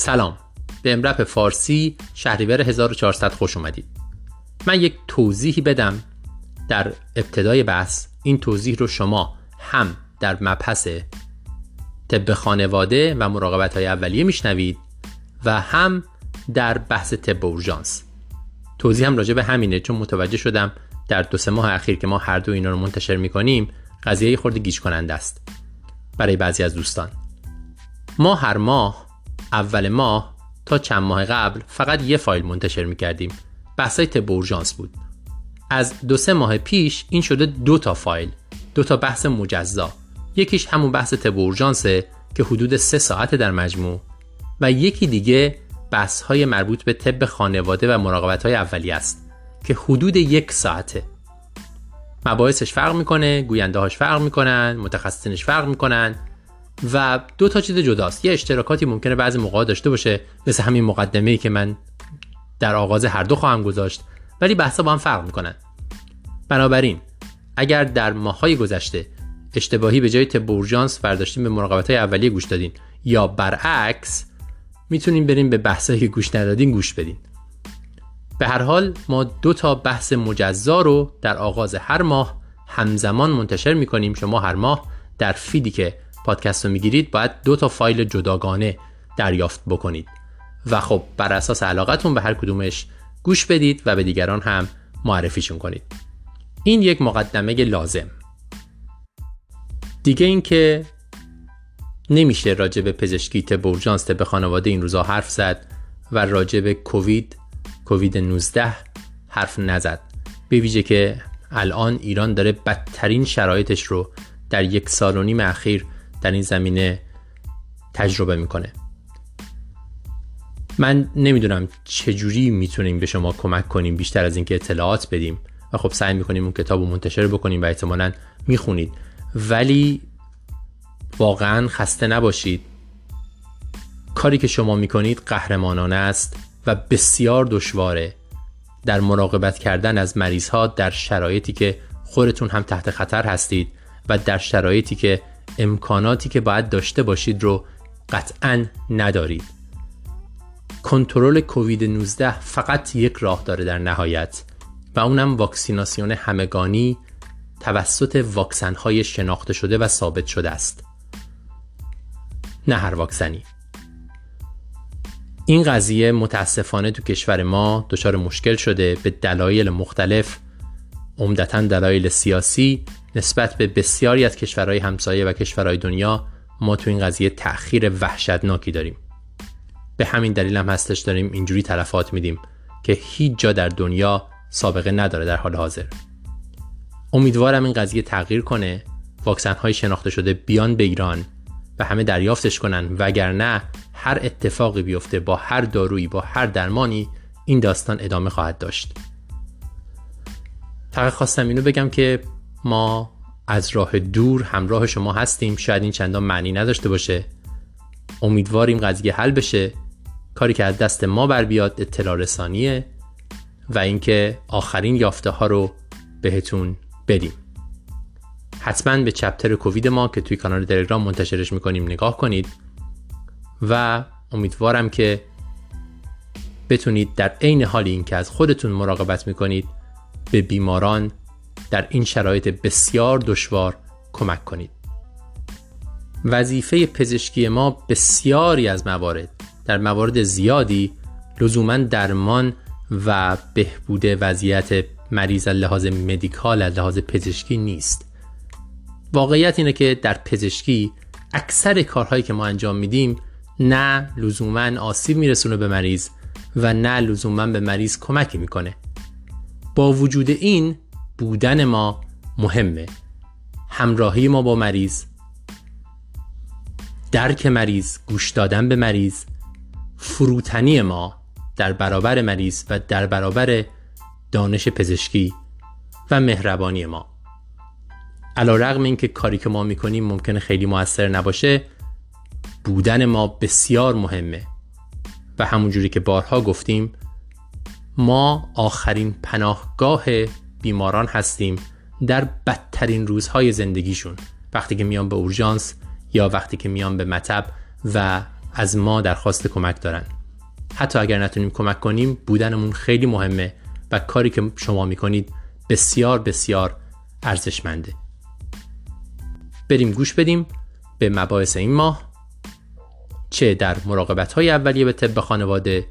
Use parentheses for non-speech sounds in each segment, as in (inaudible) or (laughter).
سلام. به امرپ فارسی شهریور 1400 خوش اومدید. من یک توضیحی بدم در ابتدای بحث. این توضیح رو شما هم در مبحث طب خانواده و مراقبت های اولیه میشنوید و هم در بحث طب اورژانس. توضیح هم راجع به همینه چون متوجه شدم در دو سه ماه اخیر که ما هر دو اینا رو منتشر می‌کنیم قضیه خورده گیج کننده است برای بعضی از دوستان. ما هر ماه اول ماه تا چند ماه قبل فقط یه فایل منتشر می‌کردیم. بحثای طب اورژانس بود. از دو سه ماه پیش این شده دو تا فایل دو تا بحث مجزا. یکیش همون بحث طب اورژانسه که حدود سه ساعت در مجموع. و یکی دیگه بحث های مربوط به طب خانواده و مراقبت های اولیه است که حدود یک ساعته. مباحثش فرق می‌کنه گوینده هاش فرق می‌کنن متخصصینش فرق می‌کنن. و دو تا چیز جداست. یه اشتراکاتی ممکنه بعضی موقع داشته باشه مثل همین مقدمه ای که من در آغاز هر دو خواهم گذاشت ولی بحثا با هم فرق می‌کنن. بنابراین اگر در ماهای گذشته اشتباهی به جای تب اورژانس برداشتیم به مراقبت های اولیه گوش دادین یا برعکس می‌تونیم بریم به بحثایی که گوش ندادین گوش بدین. به هر حال ما دو تا بحث مجزا رو در آغاز هر ماه همزمان منتشر می‌کنیم. شما هر ماه در فیدی که پادکست رو می‌گیرید باید دو تا فایل جداگانه دریافت بکنید. و خب بر اساس علاقتون به هر کدومش گوش بدید و به دیگران هم معرفیشون کنید. این یک مقدمه لازم. دیگه اینکه نمیشه راجع به پزشکی تب اورژانس به خانواده این روزا حرف زد و راجع به کووید کووید 19 حرف نزد. به ویژه که الان ایران داره بدترین شرایطش رو در یک سال و نیم اخیر در این زمینه تجربه می‌کنه. من نمی‌دونم چجوری می‌تونیم به شما کمک کنیم بیشتر از اینکه اطلاعات بدیم و خب سعی می‌کنیم اون کتاب رو منتشر بکنیم و احتمالا می‌خونید. ولی واقعا خسته نباشید. کاری که شما می‌کنید قهرمانانه است و بسیار دشواره. در مراقبت کردن از مریض ها در شرایطی که خودتون هم تحت خطر هستید و در شرایطی که امکاناتی که باید داشته باشید رو قطعا ندارید. کنترل کووید 19 فقط یک راه داره در نهایت و اونم واکسیناسیون همگانی توسط واکسن های شناخته شده و ثابت شده است. نه هر واکسنی. این قضیه متاسفانه تو کشور ما دچار مشکل شده به دلایل مختلف عمدتا دلایل سیاسی نسبت به بسیاری از کشورهای همسایه و کشورهای دنیا ما تو این قضیه تأخیر وحشتناکی داریم. به همین دلیل هم هستش داریم اینجوری تلفات میدیم که هیچ جا در دنیا سابقه نداره در حال حاضر. امیدوارم این قضیه تغییر کنه واکسن های شناخته شده بیان به ایران و همه دریافتش کنن. وگرنه هر اتفاقی بیفته با هر دارویی با هر درمانی این داستان ادامه خواهد داشت. فقط خواستم اینو بگم که ما از راه دور همراه شما هستیم. شاید این چندان معنی نداشته باشه. امیدواریم قضیه حل بشه. کاری که از دست ما بر بیاد اطلاع رسانیه و اینکه آخرین یافته ها رو بهتون بدیم. حتما به چپتر کووید ما که توی کانال تلگرام منتشرش می‌کنیم نگاه کنید و امیدوارم که بتونید در عین حال اینکه از خودتون مراقبت می‌کنید به بیماران در این شرایط بسیار دشوار کمک کنید. وظیفه پزشکی ما بسیاری از موارد در موارد زیادی لزوما درمان و بهبود وضعیت مریض لحاظ مدیکال لحاظ پزشکی نیست. واقعیت اینه که در پزشکی اکثر کارهایی که ما انجام میدیم نه لزوما آسیب میرسونه به مریض و نه لزوما به مریض کمکی می‌کنه. با وجود این بودن ما مهمه. همراهی ما با مریض درک مریض گوش دادن به مریض فروتنی ما در برابر مریض و در برابر دانش پزشکی و مهربانی ما. علا رقم این که کاری که ما می‌کنیم ممکنه خیلی موثر نباشه بودن ما بسیار مهمه. و همونجوری که بارها گفتیم ما آخرین پناهگاه بیماران هستیم در بدترین روزهای زندگیشون. وقتی که میان به اورژانس یا وقتی که میان به مطب و از ما درخواست کمک دارن. حتی اگر نتونیم کمک کنیم بودنمون خیلی مهمه و کاری که شما می‌کنید بسیار بسیار ارزشمنده. بریم گوش بدیم به مباحث این ماه چه در مراقبت های اولیه به طب خانواده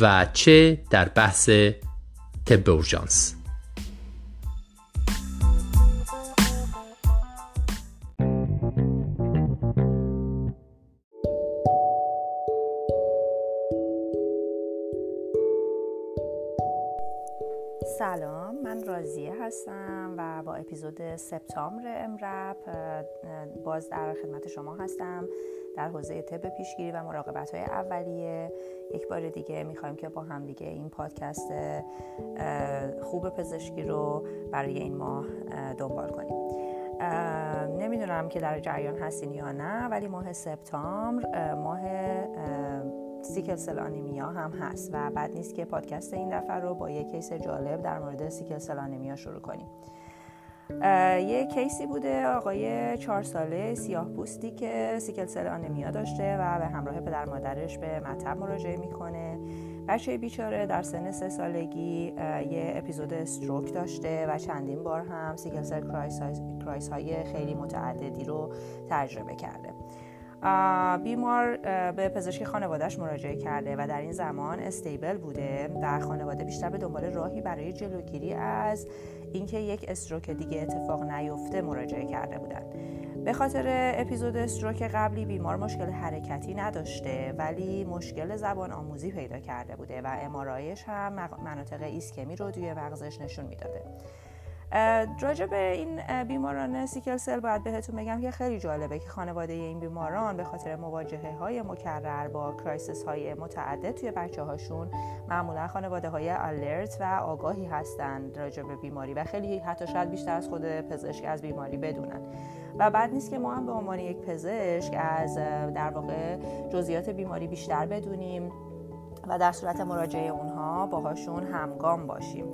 و چه در بحث طب اورژانس. هستم و با اپیزود سپتامبر EMRAP باز در خدمت شما هستم در حوزه طب پیشگیری و مراقبت های اولیه. یک بار دیگه می‌خوایم که با هم دیگه این پادکست خوب پزشکی رو برای این ماه دنبال کنیم. نمی‌دونم که در جریان هستین یا نه ولی ماه سپتامبر ماه sickle cell هم هست و بد نیست که پادکست این دفعه رو با یک case جالب در مورد sickle cell شروع کنیم. یه case ی بوده آقای چهار ساله سیاه پوستی که sickle cell anemia داشته و به همراه پدر مادرش به مطب مراجعه می‌کنه. بچه بیچاره در سن سه سالگی یه اپیزود stroke داشته و چندین بار هم sickle cell crisis های خیلی متعددی رو تجربه کرده. بیمار به پزشک خانوادهش مراجعه کرده و در این زمان stable بوده. و خانواده بیشتر به دنبال راهی برای جلوگیری از اینکه یک stroke دیگه اتفاق نیفته مراجعه کرده بودن. به خاطر اپیزود stroke قبلی بیمار مشکل حرکتی نداشته ولی مشکل زبان آموزی پیدا کرده بوده و MRI ش هم مناطق ایسکمی رو توی مغزش نشون می‌داده. راجع به این بیماران sickle cell باید بهتون بگم که خیلی جالبه که خانواده این بیماران به خاطر مواجهه های مکرر با crisis های متعدد توی بچه هاشون معمولا خانواده های آلرت و آگاهی هستند راجع به بیماری و خیلی حتی شاید بیشتر از خود پزشک از بیماری بدونن. و بعد نیست که ما هم به عنوان یک پزشک از در واقع جزئیات بیماری بیشتر بدونیم و در صورت مراجعه اونها باهاشون همگام باشیم.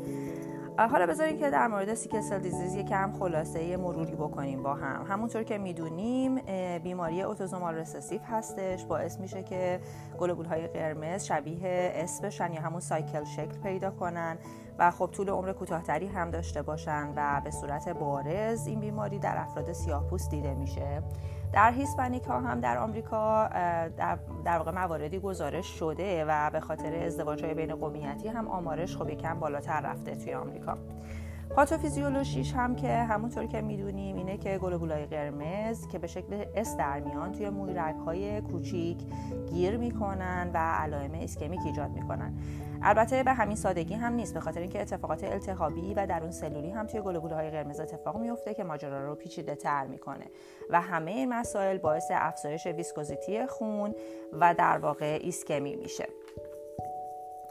حالا بذارین که در مورد سیکل سل دیزیز یکم خلاصه مروری بکنیم با هم. همونطور که می‌دونیم بیماری اوتوزومال رسسیو هستش. باعث میشه که گلوبول های قرمز شبیه داس بشن یا همون sickle شکل پیدا کنن و خب طول عمر کوتاهتری هم داشته باشن و به صورت بارز این بیماری در افراد سیاهپوست دیده میشه. در Hispanic ها هم در آمریکا در, در واقع مواردی گزارش شده و به خاطر ازدواج های بین قومیتی هم آمارش خب یکم بالاتر رفته توی آمریکا. پاتوفیزیولوژیش هم که همونطور که می‌دونیم اینه که گلوبولای قرمز که به شکل داس در میان توی مویرک های کوچیک گیر می‌کنن و علائم ischemic ایجاد می‌کنن. البته به همین سادگی هم نیست به خاطر اینکه اتفاقات التهابی و درون سلولی هم توی های قرمز اتفاق میفته که ماجرا رو پیچیده تر می‌کنه و همه این مسائل باعث افزایش viscosity خون و در واقع ایسکمی میشه.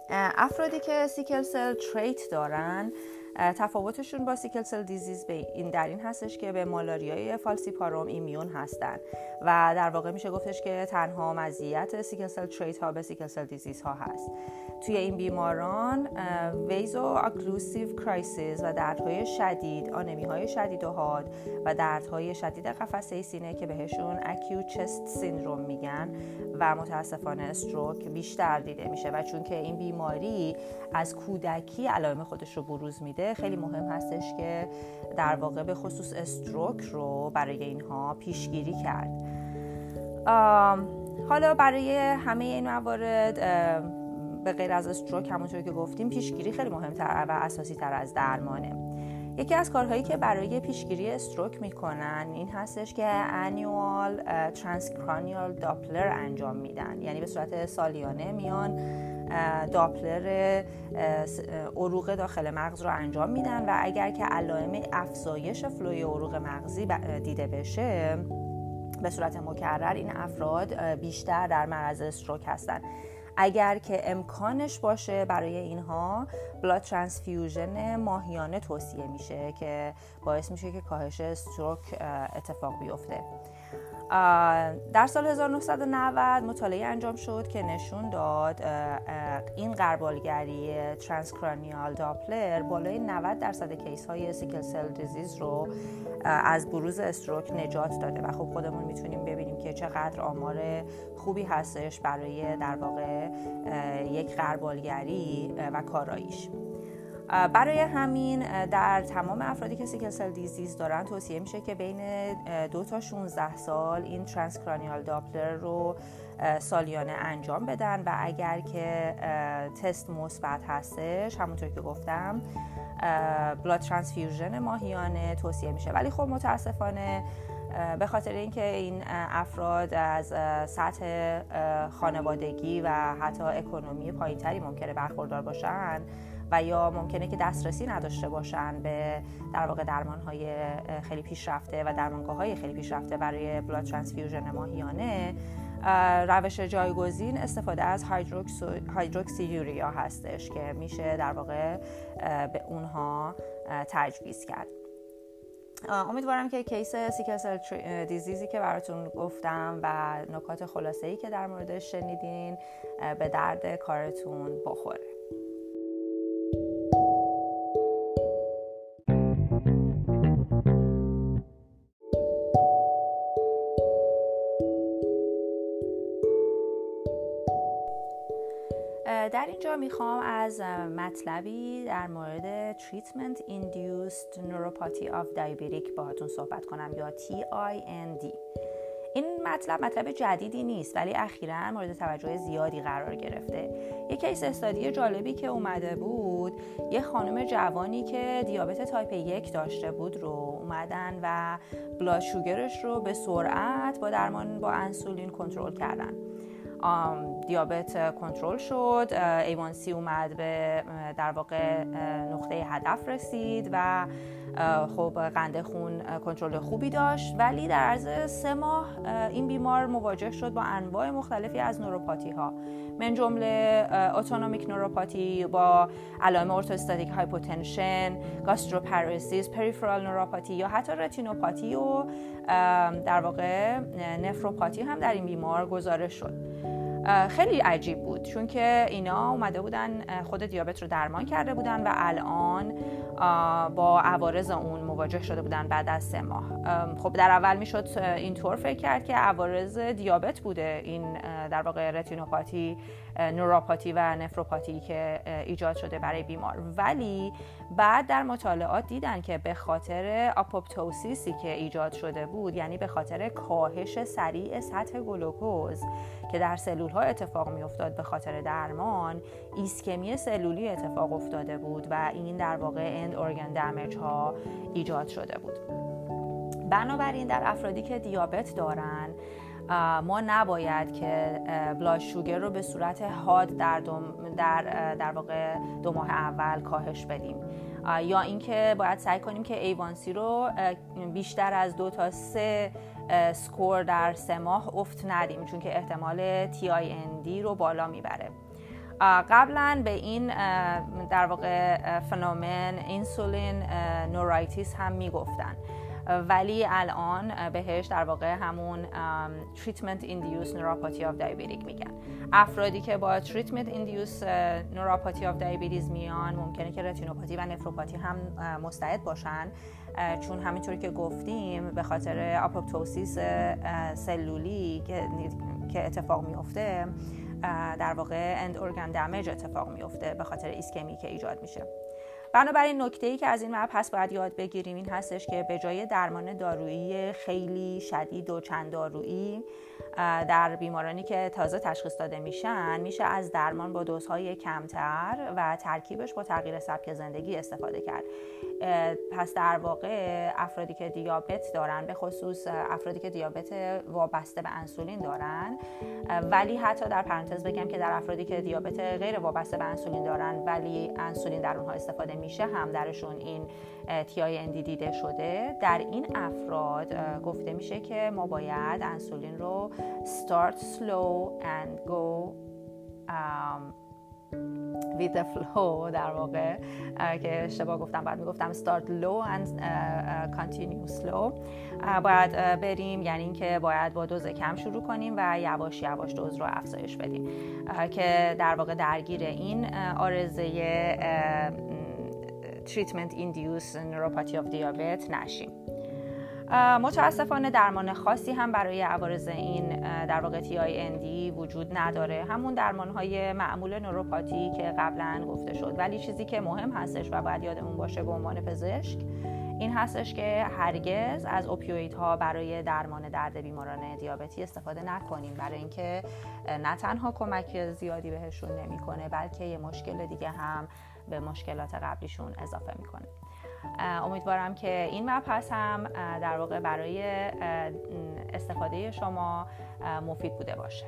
افرادی که sickle cell trait دارن تفاوتشون با sickle cell disease به این در این هستش که به مالاریای فالسیپاروم immune هستن. و در واقع میشه گفتش که تنها مزیت sickle cell trait ها به sickle cell disease ها هست. توی این بیماران vaso-occlusive crisis و دردهای شدید آنمی های شدید و حاد و دردهای شدید قفسه سینه که بهشون acute chest syndrome میگن و متاسفانه stroke بیشتر دیده میشه. و چون که این بیماری از کودکی علائم خودش رو بروز میده خیلی مهم هستش که در واقع به خصوص استروک رو برای اینها پیشگیری کرد. حالا برای همه این موارد به غیر از استروک همونطور که گفتیم پیشگیری خیلی مهمتر و اساسی تر از درمانه. یکی از کارهایی که برای پیشگیری استروک می‌کنن این هستش که انیوال ترانسکرانیال داپلر انجام میدن. یعنی به صورت سالیانه میان داپلر عروق داخل مغز رو انجام میدن و اگر که علائم افزایش فلوی عروق مغزی دیده بشه به صورت مکرر این افراد بیشتر در معرض استروک هستند اگر که امکانش باشه برای اینها بلاد ترانسفیوژن ماهیانه توصیه میشه که باعث میشه که کاهش استروک اتفاق بیفته. در سال 1990 مطالعه انجام شد که نشون داد این غربالگری transcranial Doppler بالای 90 درصد case های sickle cell disease رو از بروز stroke نجات داده. و خب خودمون می‌تونیم ببینیم که چقدر آمار خوبی هستش برای در واقع یک غربالگری و کاراییش. برای همین در تمام افرادی که sickle disease دارن توصیه میشه که بین دو تا 16 سال این transcranial Doppler رو سالیانه انجام بدن و اگر که تست مثبت هستش همونطور که گفتم blood transfusion ماهیانه توصیه میشه. ولی خب متاسفانه به خاطر اینکه این افراد از سطح خانوادگی و حتی economy پایینتری ممکنه برخوردار باشن و یا ممکنه که دسترسی نداشته باشن به در واقع درمان های خیلی پیشرفته و درمانگاه های خیلی پیشرفته برای blood transfusion ماهیانه روش جایگزین استفاده از هایدروکسی یوریا هستش که میشه در واقع به اونها تجویز کرد. امیدوارم که کیس سیکل دیزیزی که براتون گفتم و نکات خلاصه ای که در موردش شنیدین به درد کارتون بخوره. در اینجا می‌خوام از مطلبی در مورد Treatment Induced Neuropathy of Diabetic باهاتون صحبت کنم یا TIND این مطلب مطلب جدیدی نیست ولی اخیرا مورد توجه زیادی قرار گرفته. یک case study جالبی که اومده بود یه خانم جوانی که دیابت تایپ یک داشته بود رو اومدن و blood sugar ش رو به سرعت با درمان با انسولین کنترل کردن. دیابت کنترل شد A1C اومد به در واقع نقطه هدف رسید و خب قند خون کنترل خوبی داشت. ولی در عرض سه ماه این بیمار مواجه شد با انواع مختلفی از neuropathy ها من جمله autonomic neuropathy با علائم orthostatic hypotension gastroparesis peripheral neuropathy یا حتی retinopathy و در واقع نفروپاتی هم در این بیمار گزارش شد. خیلی عجیب بود چون که اینا اومده بودن خود دیابت رو درمان کرده بودن و الان با عوارض اون مواجه شده بودن بعد از سه ماه. خب در اول می‌شد اینطور فکر کرد که عوارض دیابت بوده. این در واقع رتینوپاتی نوروپاتی و نفروپاتی که ایجاد شده برای بیمار. ولی بعد در مطالعات دیدن که به خاطر آپوپتوسیسی که ایجاد شده بود یعنی به خاطر کاهش سریع سطح گلوکوز که در سلول ها اتفاق می افتاد به خاطر درمان ایسکمی سلولی اتفاق افتاده بود و این در واقع end organ damage ها ایجاد شده بود. بنابراین در افرادی که دیابت دارن ما نباید که blood sugar رو به صورت حاد در, در, در واقع دو ماه اول کاهش بدیم. یا اینکه باید سعی کنیم که A1C رو بیشتر از دو تا سه score در سه ماه افت ندیم چون که احتمال TIND رو بالا می‌بره. قبلا به این در واقع phenomenon insulin neuritis هم می‌گفتن. ولی الان بهش در واقع همون treatment induced neuropathy of diabetic میگن. افرادی که با treatment induced neuropathy of diabetes میان ممکنه که retinopathy و nephropathy هم مستعد باشن. چون همینطوری که گفتیم به خاطر apoptosis سلولی که اتفاق میفته در واقع end organ damage اتفاق میفته به خاطر ایسکمی که ایجاد میشه. بنابراین نکته ای که از این مبحث باید یاد بگیریم این هستش که به جای درمان دارویی خیلی شدید و چند دارویی در بیمارانی که تازه تشخیص داده میشن میشه از درمان با دوزهای کمتر و ترکیبش با تغییر سبک زندگی استفاده کرد. پس در واقع افرادی که دیابت دارن به خصوص افرادی که دیابت وابسته به انسولین دارن ولی حتی در پرانتز بگم که در افرادی که دیابت غیر وابسته به انسولین دارن ولی انسولین در اونها استفاده میشه هم درشون این آی دیده شده. در این افراد گفته میشه که ما باید انسولین رو start slow and go um, with the flow (laughs) در واقع که اشتباه گفتم بعد می‌گفتم start low and continue slow. باید بریم یعنی اینکه باید با دوز کم شروع کنیم و یواش یواش دوز رو افزایش بدیم. که در واقع درگیر این آرزه treatment induced neuropathy of diabetes نشیم. متاسفانه درمان خاصی هم برای عوارض این در واقع تی آی وجود نداره. همون درمان های معمول نوروپاتی که قبلا گفته شد. ولی چیزی که مهم هستش و باید یادمون باشه به عنوان پزشک این هستش که هرگز از ها برای درمان درد بیماران دیابتی استفاده نکنیم. برای اینکه نه تنها کمک زیادی بهشون نمی‌کنه بلکه یه مشکل دیگه هم به مشکلات قبلیشون اضافه می‌کنه. امیدوارم که این مبحث هم در واقع برای استفاده شما مفید بوده باشه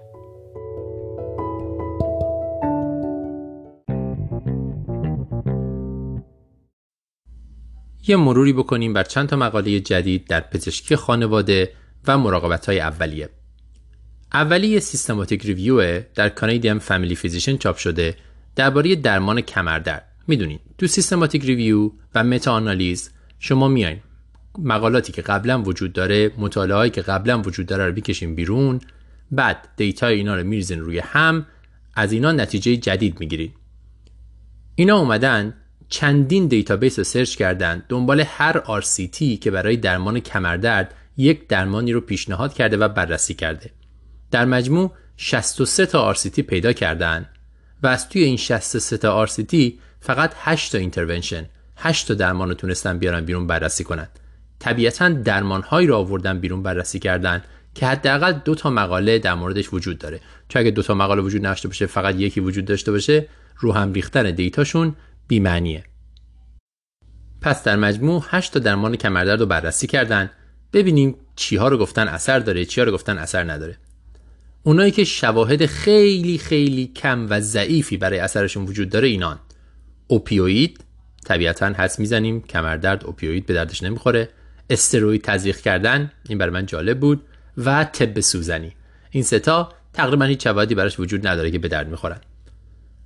یه مروری بکنیم بر چند تا مقاله جدید در پزشکی خانواده و مراقبت های اولیه. اولی systematic review در Canadian Family Physician چاپ شده درباره درمان کمردرد. می‌دونید تو systematic review و meta analysis شما میاین. مقالاتی که قبلا وجود داره مطالعاتی که قبلا وجود داره رو بکشین بیرون بعد data اینا رو میریزین روی هم از اینا نتیجه جدید می‌گیرید اینا اومدن چندین database رو search کردن دنبال هر RCT که برای درمان کمردرد یک درمانی رو پیشنهاد کرده و بررسی کرده. در مجموع 63 تا RCT پیدا کردن. و از توی این 63 تا RCT فقط 8 تا intervention 8 تا درمان رو تونستن بیارن بیرون بررسی کنن. طبیعتا درمانهایی رو آوردن بیرون بررسی کردن که حداقل دو تا مقاله در موردش وجود داره. چون اگه دو تا مقاله وجود نداشته باشه فقط یکی وجود داشته باشه رو هم ریختن data شون بی‌معنیه. پس در مجموع 8 تا درمان کمردرد رو بررسی کردن. ببینیم چیها رو گفتن اثر داره چیها رو گفتن اثر نداره. اونایی که شواهد خیلی خیلی کم و ضعیفی برای اثرشون وجود داره اینان. اوپیوید طبیعتا حس می‌زنیم کمردرد اوپیوید به دردش نمی‌خوره. استروید تزریق کردن این برای من جالب بود. و طب سوزنی. این ستا تقریبا هیچ شواهدی براش وجود نداره که به درد می‌خورن.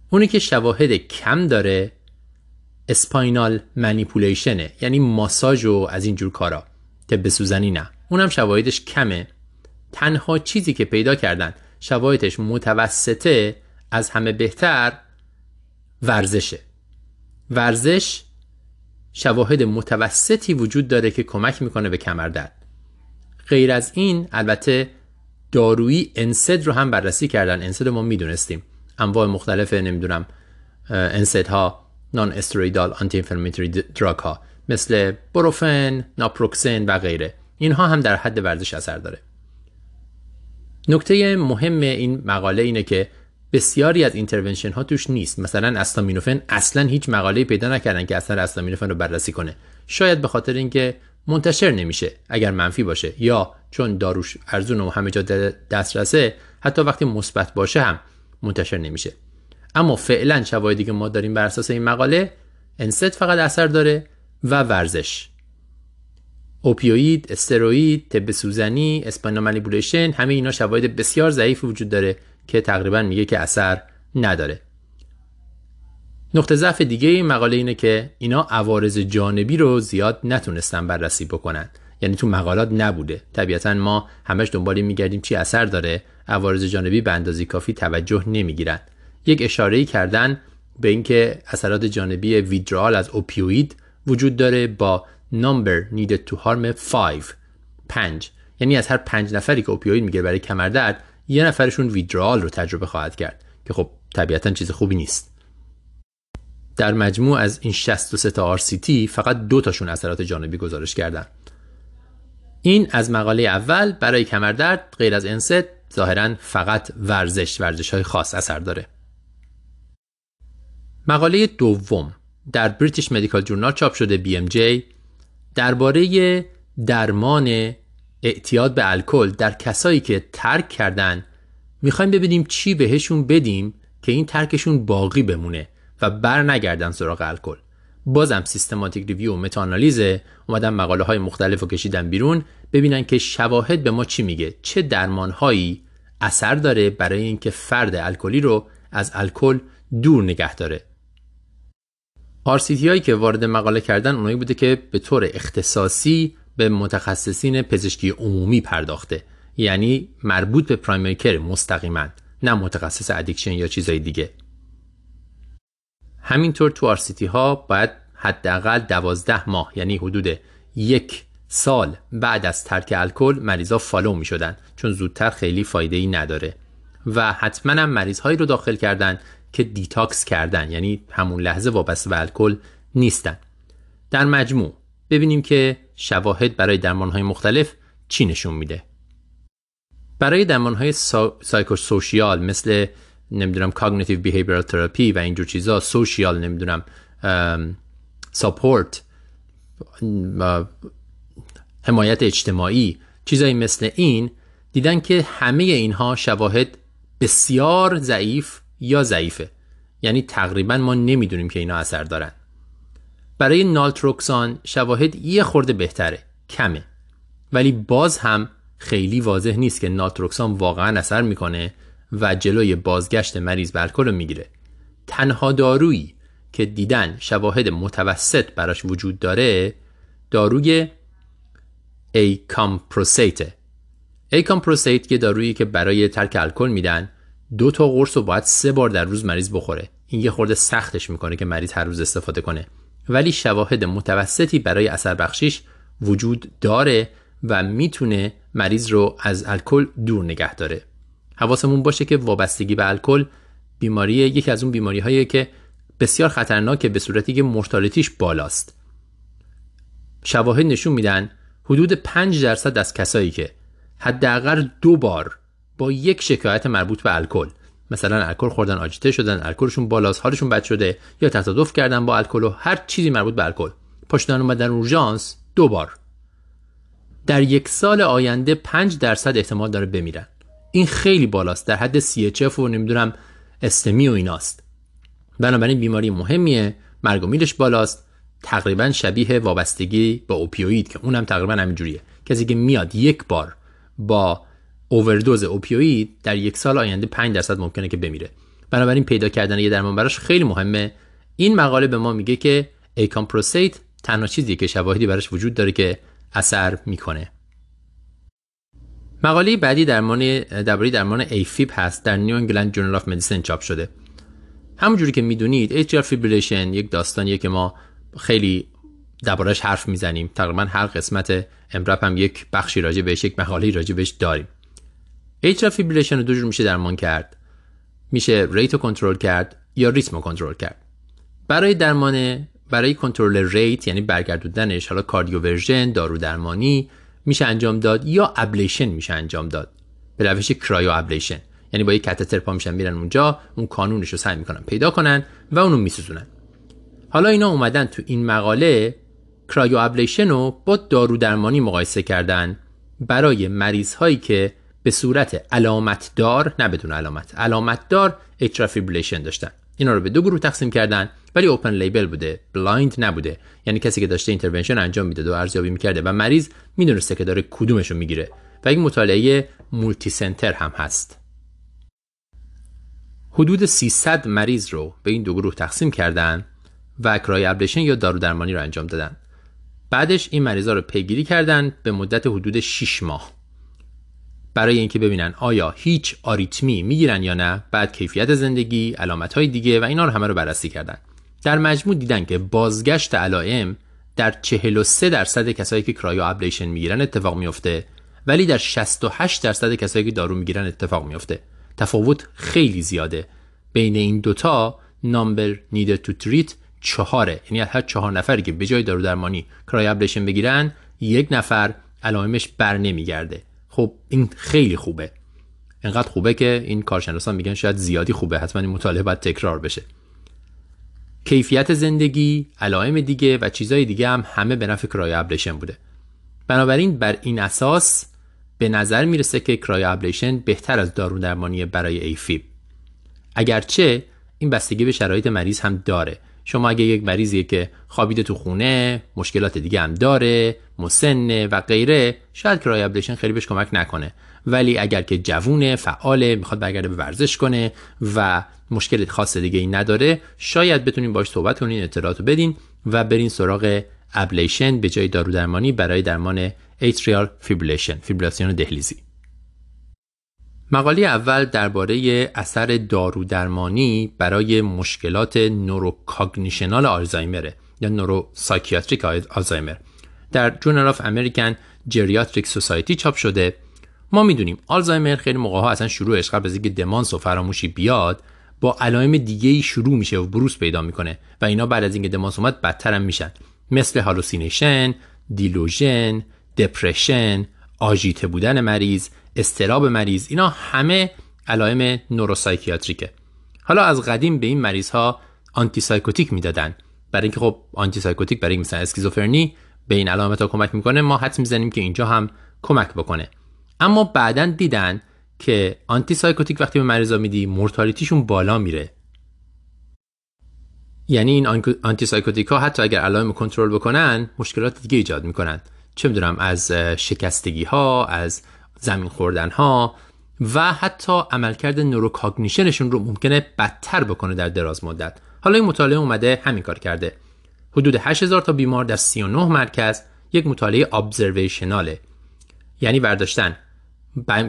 اونی که شواهد کم داره اسپاینال منیپولیشنه یعنی ماساژ و از اینجور کارا. طب سوزنی نه. اونم شواهدش کمه. تنها چیزی که پیدا کردن شواهدش متوسطه از همه بهتر ورزشه. ورزش شواهد متوسطی وجود داره که کمک می‌کنه به کمردرد. غیر از این البته دارویی انسد رو هم بررسی کردن. انسد رو ما می‌دونستیم. انواع مختلف نمی‌دونم انسد ها نان استرویدال آنتی انفلاماتوری دراگ ها مثل بروفن، ناپروکسن و غیره. اینها هم در حد ورزش اثر داره. نکته مهم این مقاله اینه که بسیاری از اینترونشن ها توش نیست. مثلا استامینوفن اصلا هیچ مقاله پیدا نکردن که اصلا استامینوفن رو بررسی کنه. شاید به خاطر اینکه منتشر نمیشه اگر منفی باشه یا چون داروش ارزون و همه جا دسترسه حتی وقتی مثبت باشه هم منتشر نمیشه. اما فعلا شواهدی که ما داریم بر اساس این مقاله انست فقط اثر داره و ورزش. اوپیوید، استروئید، طب سوزنی، اسپاینال مانیپولیشن همه اینا شواهد بسیار ضعیف وجود داره که تقریبا میگه که اثر نداره. نقطه ضعف دیگه این مقاله اینه که اینا عوارض جانبی رو زیاد نتونستن بررسی بکنن. یعنی تو مقالات نبوده. طبیعتا ما همش دنبال میگردیم چی اثر داره. عوارض جانبی به اندازه کافی توجه نمی‌گیرن. یک اشاره کردن به اینکه اثرات جانبی ویدرال از اوپیوید وجود داره با number needed to harm 5 5 یعنی از هر پنج نفری که اوپیوید می‌گیره برای کمردرد یه نفرشون ویدرال رو تجربه خواهد کرد که خب طبیعتا چیز خوبی نیست. در مجموع از این 63 تا RCT فقط دو تاشون اثرات جانبی گزارش کردن. این از مقاله اول برای کمردرد غیر از انست ظاهرا فقط ورزش ورزش های خاص اثر داره. مقاله دوم. در بریتیش مدیکال جورنال چاپ شده BMJ درباره درمان اعتیاد به الکل در کسایی که ترک کردن می‌خوایم ببینیم چی بهشون بدیم که این ترکشون باقی بمونه و بر نگردن سراغ الکل. بازم سیستماتیک ریویو و متاانالیزه اومدن مقاله های مختلف رو کشیدن بیرون ببینن که شواهد به ما چی میگه چه درمان هایی اثر داره برای اینکه فرد الکلی رو از الکل دور نگه داره. RCT هایی که وارد مقاله کردن اونایی بوده که به طور اختصاصی به متخصصین پزشکی عمومی پرداخته. یعنی مربوط به primary care مستقیما نه متخصص addiction یا چیزای دیگه. همینطور تو RCT ها باید حداقل دوازده ماه یعنی حدود یک سال بعد از ترک الکل مریضا follow می شدن چون زودتر خیلی فایده ای نداره. و حتما هم مریض هایی رو داخل کردن که detox کردن یعنی همون لحظه وابسته به الکل نیستن. در مجموع ببینیم که شواهد برای درمان های مختلف چی نشون میده. برای درمان های سا... social مثل نمی‌دونم cognitive behavioral therapy و اینجور چیزا social نمی‌دونم support حمایت اجتماعی چیزایی مثل این دیدن که همه اینها شواهد بسیار ضعیف یا ضعیفه. یعنی تقریبا ما نمی‌دونیم که اینا اثر دارن. برای نالتروکسان شواهد یه خورده بهتره کمه. ولی باز هم خیلی واضح نیست که نالتروکسان واقعا اثر می‌کنه و جلوی بازگشت مریض بر رو می‌گیره. تنها دارویی که دیدن شواهد متوسط براش وجود داره داروی acamprosate acamprosate یه دارویی که برای ترک الکل میدن دو تا قرص رو باید سه بار در روز مریض بخوره. این یه خورده سختش می‌کنه که مریض هر روز استفاده کنه. ولی شواهد متوسطی برای اثر بخشیش وجود داره و می‌تونه مریض رو از الکل دور نگه داره. حواسمون باشه که وابستگی به الکل بیماری یکی از اون بیماری هایی که بسیار خطرناکه به صورتی که مرتالتیش بالاست. شواهد نشون میدن حدود 5 درصد از کسایی که حداقل دو بار با یک شکایت مربوط به الکل. مثلا الکل خوردن آجیته شدن الکلشون بالاست حالشون بد شده یا تصادف کردن با الکل و هر چیزی مربوط به الکل. پشتن اومدن اورژانس دو بار. در یک سال آینده 5 درصد احتمال داره بمیرن. این خیلی بالاست در حد CHF و نمی‌دونم استمی و ایناست. بنابراین بیماری مهمیه مرگ و میرش بالاست. تقریبا شبیه وابستگی با opioid که اونم تقریبا همینجوریه. کسی که میاد یک بار با overdose opioid در یک سال آینده 5 درصد ممکنه که بمیره. بنابراین پیدا کردن یه درمان براش خیلی مهمه. این مقاله به ما میگه که acamprosate تنها چیزی که شواهدی براش وجود داره که اثر می‌کنه. مقاله بعدی درمان درباره درمان AFib هست. در New England Journal of Medicine چاپ شده. همونجوری که می‌دونید atrial fibrillation یک داستانیه که ما خیلی دربارش حرف می‌زنیم. تقریبا هر قسمت EM:RAP هم یک بخشی راجع بهش یک مقاله راجع بهش داریم. atrial fibrillation رو دو جور میشه درمان کرد. میشه rate رو کنترل کرد یا ریتم رو کنترل کرد. برای درمان برای کنترل rate یعنی برگردوندنش حالا cardioversion دارو درمانی میشه انجام داد یا ablation میشه انجام داد. به روش cryoablation یعنی با یک کاتتر پا میشن میرن اونجا اون کانونش رو سعی می‌کنن پیدا کنن و اونو میسوزونن. حالا اینا اومدن تو این مقاله cryoablation رو با دارو درمانی مقایسه کردن برای مریض هایی که به صورت علامت دار نه بدون علامت علامت دار atrial fibrillation داشتن. اینا رو به دو گروه تقسیم کردن ولی open label بوده blind نبوده. یعنی کسی که داشته intervention انجام می‌داد و ارزیابی می‌کرده و مریض می‌دونسته که داره کدومش رو می‌گیره. و این مطالعه multicenter هم هست. حدود 300 مریض رو به این دو گروه تقسیم کردن و cryoablation یا دارو درمانی رو انجام دادن. بعدش این مریضا رو پیگیری کردن به مدت حدود 6 ماه. برای اینکه ببینن آیا هیچ آریتمی می‌گیرن یا نه بعد کیفیت زندگی علامت های دیگه و اینا رو همه رو بررسی کردن. در مجموع دیدن که بازگشت علائم در 43 درصد کسایی که cryoablation می‌گیرن اتفاق میفته ولی در 68 درصد کسایی که دارو می‌گیرن اتفاق میفته تفاوت خیلی زیاده. بین این دوتا number needed to treat چهاره. یعنی هر چهار نفری که به جای دارو درمانی cryoablation بگیرن یک نفر علائمش بر نمیگرده. خب این خیلی خوبه. اینقدر خوبه که این کارشناسان میگن شاید زیادی خوبه حتما این مطالعه باید تکرار بشه. کیفیت زندگی علائم دیگه و چیزهای دیگه هم همه به نفع cryoablation بوده. بنابراین بر این اساس به نظر می‌رسه که cryoablation بهتر از دارو درمانی برای AFib اگرچه این بستگی به شرایط مریض هم داره. شما اگه یک مریضیه که خوابیده تو خونه مشکلات دیگه هم داره مسنه و غیره شاید cryoablation خیلی بهش کمک نکنه. ولی اگر که جوونه فعاله می‌خواد برگرده به ورزش کنه و مشکل خاص دیگه ای نداره شاید بتونین باش صحبت کنین اطلاعات بدین و برین سراغ ablation به جای دارو درمانی برای درمان atrial fibrillation فیبریلاسیون دهلیزی. مقاله اول درباره اثر دارو درمانی برای مشکلات neurocognitional آلزایمر یا neuropsychiatric آلزایمر. در Journal of American Geriatric Society چاپ شده ما می‌دونیم آلزایمر خیلی موقع ها اصلا شروعش قبل از اینکه دمانس و فراموشی بیاد با علائم دیگه ای شروع میشه و بروز پیدا می‌کنه و اینا بعد از اینکه دمانس اومد بدتر هم میشن. مثل hallucination، delusion، depression، آژیته بودن مریض، اضطراب مریض. اینا همه علائم neuropsychiatric ه. حالا از قدیم به این مریض ها antipsychotic می‌دادن. برای اینکه خب antipsychotic برای مثلا اسکیزوفرنی به این علامت ها کمک می‌کنه ما حدس می‌زنیم که اینجا هم کمک بکنه. اما بعدا دیدن که antipsychotic وقتی به مریضا میدی mortality شون بالا میره. یعنی این antipsychotic ها حتی اگر علائم کنترل بکنن مشکلات دیگه ایجاد می‌کنن. چه می‌دونم از شکستگی ها از زمین خوردن ها و حتی عملکرد neurocognition شون رو ممکنه بدتر بکنه در دراز مدت. حالا این مطالعه اومده همین کار کرده. حدود 8000 تا بیمار در 39 مرکز یک مطالعه ابزرویشناله یعنی برداشتن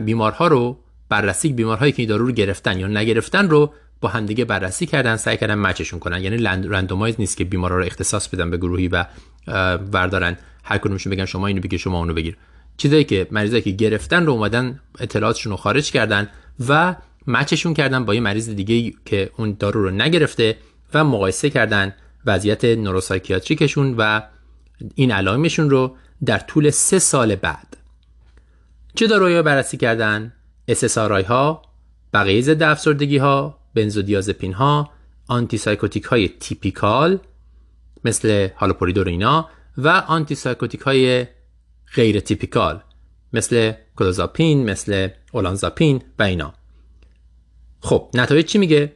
بیمارها رو بررسی بیمارهایی که دارو رو گرفتن یا نگرفتن رو با همدیگه بررسی کردن سعی کردن مچشون کنن. یعنی رندومایز نیست که بیمارا رو اختصاص بدن به گروهی و وردارن. هر کدومشون بگن شما اینو بگیر شما اونو بگیر. چیزایی که مریضایی که گرفتن رو اومدن اطلاعاتشون رو خارج کردن و مچشون کردن با یه مریض دیگه که اون دارو رو نگرفته و مقایسه کردن وضعیت neuropsychiatric شون و این علائمشون رو در طول سه سال بعد. چه داروهایی بررسی کردن؟ SSRI ها بقیه ضد افسردگی ها بنزودیازپین ها antipsychotic های typical مثل هالوپریدول اینا و antipsychotic های غیر typical مثل کلوزاپین مثل اولانزاپین و اینا. خب نتایج چی میگه؟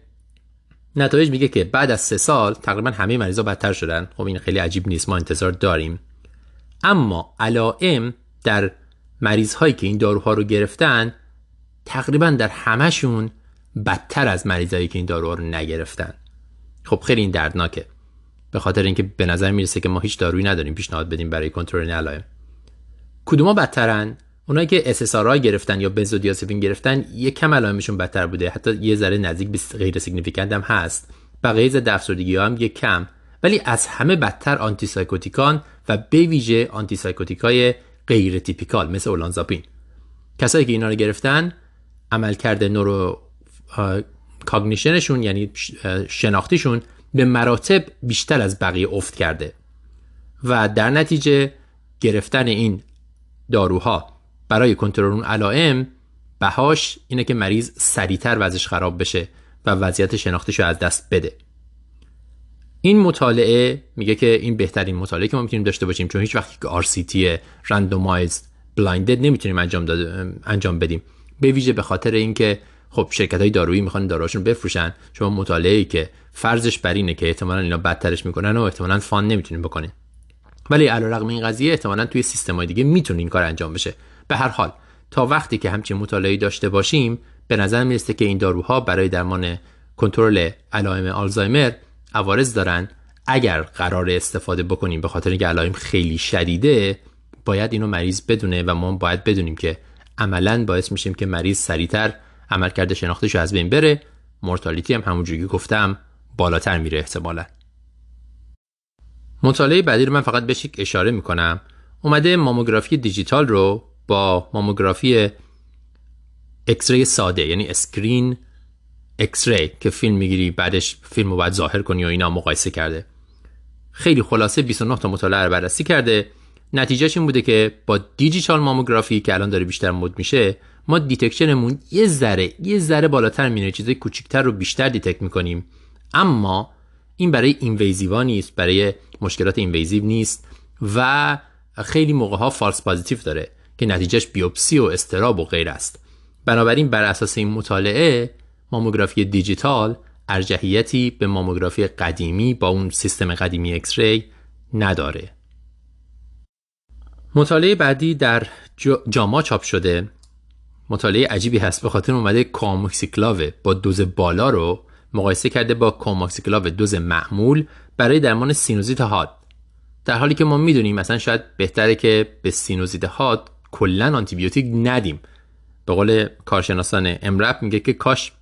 نتایج میگه که بعد از سه سال تقریبا همه مریضا بدتر شدن. خب این خیلی عجیب نیست ما انتظار داریم. اما علائم در مریض هایی که این داروها رو گرفتن تقریبا در همهشون بدتر از مریضایی که این داروها رو نگرفتن. خب خیلی این دردناکه. به خاطر اینکه به نظر می‌رسه که ما هیچ دارویی نداریم پیشنهاد بدیم برای کنترل علائم. کدوما بدترن؟ اونایی که SSRI گرفتن یا بنزودیازپین گرفتن یه کم علائمشون بدتر بوده. حتی یه ذره نزدیک به غیر significant هم هست. بقیه ضد افسردگی هم یه کم. ولی از همه بدتر antipsychotic ان و به ویژه antipsychotic ای غیر typical مثل اولانزاپین. کسایی که اینا رو گرفتن عملکرد neurocognition شون یعنی شناختیشون به مراتب بیشتر از بقیه افت کرده. و در نتیجه گرفتن این داروها. برای کنترل اون علائم بهاش اینه که مریض سریعتر وضعش خراب بشه و وضعیت شناختیش رو از دست بده. این مطالعه میگه که این بهترین مطالعه که ما می‌تونیم داشته باشیم چون هیچ وقتی که RCT randomized blinded نمی‌تونیم انجام انجام بدیم. به ویژه به خاطر اینکه خب شرکت های دارویی می‌خوان داروهاشون بفروشن شما مطالعه ای که فرضش بر اینه که احتمالاً اینا بدترش می‌کنن و احتمالاً فان نمی‌تونیم بکنیم. ولی علیرغم این قضیه احتمالاً توی سیستم های دیگه می‌تونه این کار انجام بشه. به هر حال تا وقتی که همچین مطالعه داشته باشیم به نظر می‌رسه که این داروها برای درمان کنترل علائم آلزایمر عوارض دارن. اگر قرار استفاده بکنیم به خاطر اینکه علائم خیلی شدیده باید اینو مریض بدونه و ما باید بدونیم که عملا باعث میشیم که مریض سریعتر عملکرد شناختش از بین بره. مورتالیتی هم همونجوری گفتم بالاتر میره احتمالا. مطالعه بعدی رو من فقط بهش اشاره می‌کنم. اومده ماموگرافی دیجیتال رو با ماموگرافی ایکس ری ساده یعنی screen ایکس ری که فیلم می‌گیری بعدش فیلم رو باید ظاهر کنی و اینا مقایسه کرده. خیلی خلاصه 29 تا مطالعه رو بررسی کرده. نتیجهش این بوده که با digital mammography که الان داره بیشتر مد میشه ما detection مون یه ذره یه ذره بالاتر میره چیزای کوچیکتر رو بیشتر detect می‌کنیم. اما این برای اینویزیوا نیست برای مشکلات invasive نیست و خیلی موقع ها false positive داره که نتیجهش بیوپسی و استرس و غیر است. بنابراین بر اساس این مطالعه ماموگرافی دیجیتال ارجحیتی به ماموگرافی قدیمی با اون سیستم قدیمی ایکس ری نداره. مطالعه بعدی در جاما چاپ شده. مطالعه عجیبی هست به خاطر اومده کاموکسیکلاو با دوز بالا رو مقایسه کرده با کاموکسیکلاو دوز معمول برای درمان سینوزیت حاد در حالی که ما می‌دونیم مثلا شاید بهتره که به سینوزیت حاد کلا آنتیبیوتیک ندیم. به قول کارشناسان EMRAP میگه که کاش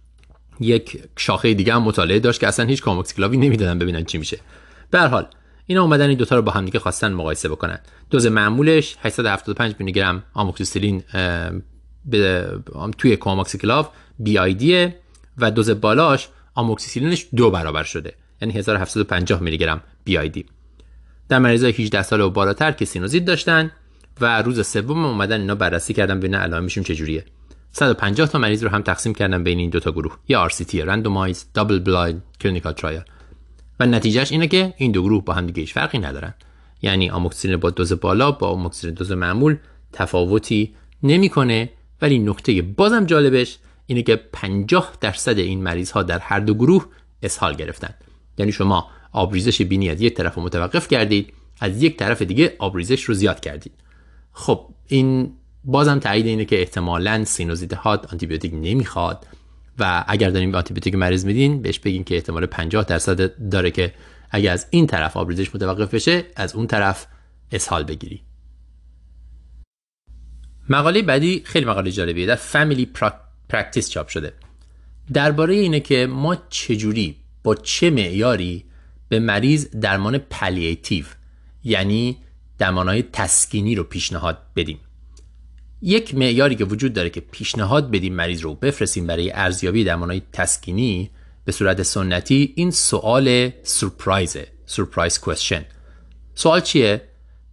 یک شاخه دیگه هم مطالعه داشت که اصلا هیچ کاموکسیکلاوی نمی‌دادن ببینن چی میشه. به هر حال اینا اومدن این دوتا رو با هم دیگه خواستن مقایسه بکنن. دوز معمولش 875 میلی گرم آموکسیسیلین توی کاموکسیکلاو BID یه و دوز بالاش آموکسیسیلینش دو برابر شده یعنی 1750 میلی گرم BID. در مریضای 18 سال و بالاتر که سینوزیت داشتن و روز سوم اومدن اینا بررسی کردن ببینن علائمشون چجوریه. 150 تا مریض رو هم تقسیم کردن بین این دو تا گروه یا RCT randomized double blind clinical trial. و نتیجهش اینه که این دو گروه با هم دیگه هیچ فرقی ندارن. یعنی آموکسی‌سیلین با دوز بالا با آموکسیلین دوز معمول تفاوتی نمی‌کنه ولی نکته بازم جالبش اینه که 50 درصد این مریض ها در هر دو گروه اسهال گرفتن یعنی شما آبریزش بینی از یک طرف رو متوقف کردید از یک طرف دیگه آبریزش رو زیاد کردید. خب این بازم تایید اینه که احتمالا سینوزیت حاد آنتیبیوتیک نمی‌خواد و اگر داریم به آنتیبیوتیک مریض میدین بهش بگین که احتمال 50 درصد داره که اگر از این طرف آبریزش متوقف بشه از اون طرف اسهال بگیری. مقاله بعدی خیلی مقاله جالبیه در Family Practice چاپ شده. درباره اینه که ما چجوری با چه معیاری به مریض درمان palliative یعنی درمانهای تسکینی رو پیشنهاد بدیم. یک معیاری که وجود داره که پیشنهاد بدیم مریض رو بفرستیم برای ارزیابی درمانهای تسکینی به صورت سنتی این سوال surprise ه surprise question سوال چیه؟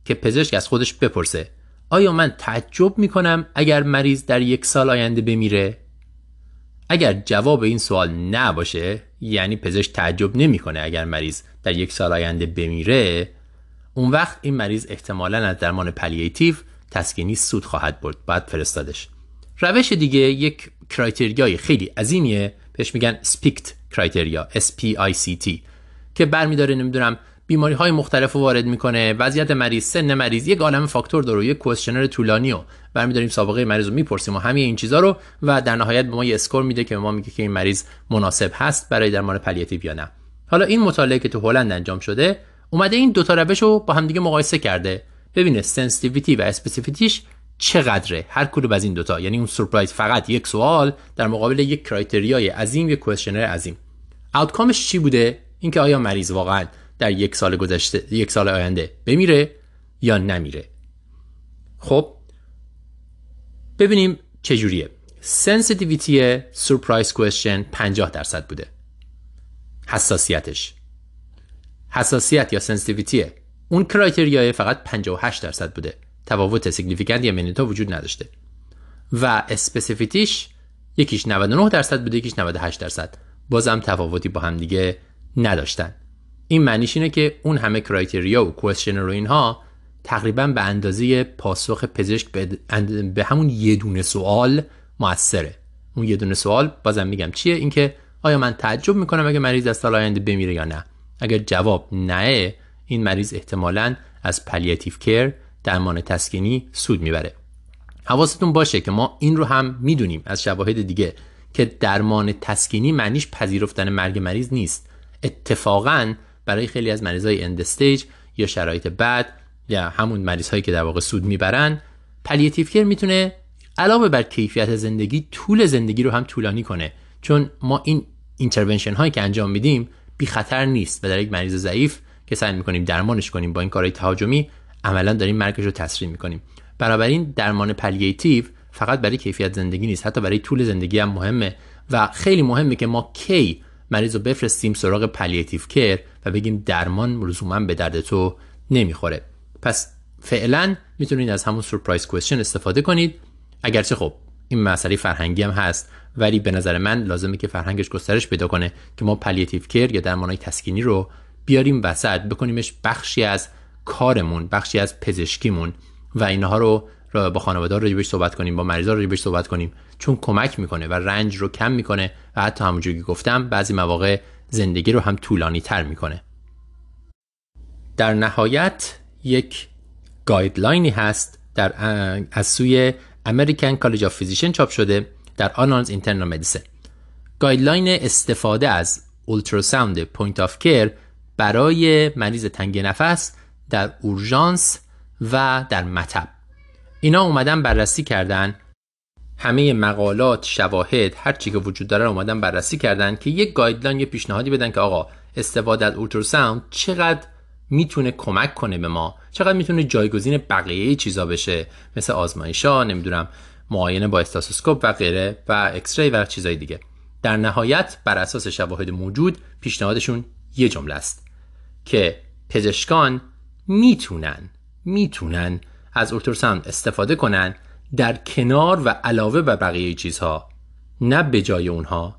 که پزشک از خودش بپرسه آیا من تعجب می‌کنم اگر مریض در یک سال آینده بمیره؟ اگر جواب این سوال نه باشه یعنی پزشک تعجب نمی‌کنه اگر مریض در یک سال آینده بمیره اون وقت این مریض احتمالا از درمان palliative تسکینی سود خواهد برد بعد فرستادش. روش دیگه یک criteria ی خیلی عظیمیه بهش میگن SPICT criteria S P I C T که برمیداره نمی‌دونم بیماری های مختلف رو وارد می‌کنه. وضعیت مریض سن مریض یک عالم فاکتور داره. یک questionnaire طولانی و برمیداریم سابقه مریض رو می‌پرسیم و همه این چیزا رو و در نهایت به ما یه score میده که به ما میگه که این مریض مناسب هست برای درمان palliative یا نه. حالا این مطالعه که تو هلند انجام شده اومده این دوتا روش رو با همدیگه مقایسه کرده. ببینه sensitivity و specificity ش چقدره؟ هر کدوم از این دوتا. یعنی اون surprise فقط یک سوال در مقابل یک criteria ی عظیم یک questionnaire عظیم. outcome ش چی بوده؟ اینکه آیا مریض واقعا در یک سال گذشته یک سال آینده بمیره یا نمیره. خب ببینیم چجوریه sensitivity surprise question 50 درصد بوده. حساسیتش. حساسیت یا sensitivity اون criteria ی فقط 58 درصد بوده. تفاوت significant یا معنی‌دار وجود نداشته. و specificity ش یکیش 99 درصد بوده یکیش 98 درصد. بازم تفاوتی با هم دیگه نداشتن. این معنیش اینه که اون همه کرایتریا و کوشن رو اینها تقریبا به اندازه پاسخ پزشک به همون یه دونه سوال موثره. اون یه دونه سوال بازم میگم چیه؟ اینکه آیا من تعجب می‌کنم اگه مریض از سال آینده بمیره یا نه؟ اگر جواب نه این مریض احتمالا از پلیاتیو کر درمان تسکینی سود می‌بره. حواستون باشه که ما این رو هم می‌دونیم از شواهد دیگه که درمان تسکینی معنیش پذیرفتن مرگ مریض نیست. اتفاقا برای خیلی از مریضای end stage یا شرایط بد یا همون مریض هایی که در واقع سود می‌برن palliative care می‌تونه علاوه بر کیفیت زندگی طول زندگی رو هم طولانی کنه. چون ما این intervention هایی که انجام میدیم بی خطر نیست و در یک مریض ضعیف که سعی می‌کنیم درمانش کنیم با این کارهای تهاجمی عملا داریم مرگش رو تسریع می‌کنیم. بنابراین درمان palliative فقط برای کیفیت زندگی نیست حتی برای طول زندگی هم مهمه. و خیلی مهمه که ما کی مریض رو بفرستیم سراغ palliative care و بگیم درمان لزوما به درد تو نمی‌خوره. پس فعلا می‌تونید از همون surprise question استفاده کنید. اگرچه خب این مسئله فرهنگی هم هست ولی به نظر من لازمه که فرهنگش گسترش پیدا کنه که ما palliative care یا درمانهای تسکینی رو بیاریم وسط بکنیمش بخشی از کارمون بخشی از پزشکیمون و اینها رو با خانواده راجبش صحبت کنیم با مریضا راجبش صحبت کنیم. چون کمک می‌کنه و رنج رو کم می‌کنه و حتی همونجوری که گفتم بعضی مواقع زندگی رو هم طولانی تر می‌کنه. در نهایت یک گایدلاینی هست در از سوی American College of Physicians چاپ شده در آنالز اینترنال مدیسن guideline استفاده از ultrasound point of care برای مریض تنگ نفس در اورژانس و در مطب. اینا اومدن بررسی کردن. همه مقالات شواهد هر چی که وجود داره اومدن بررسی کردن که یک guideline یه پیشنهادی بدن که آقا استفاده از ultrasound چقدر می‌تونه کمک کنه به ما؟ چقدر می‌تونه جایگزین بقیه چیزا بشه؟ مثل آزمایشا نمی‌دونم معاینه با استاسوسکوپ و غیره و اکسری و چیزای دیگه. در نهایت بر اساس شواهد موجود پیشنهادشون یه جمله است که پزشکان می‌تونن می‌تونن از اولتراساوند استفاده کنن در کنار و علاوه بر بقیه چیزها نه به جای اونها.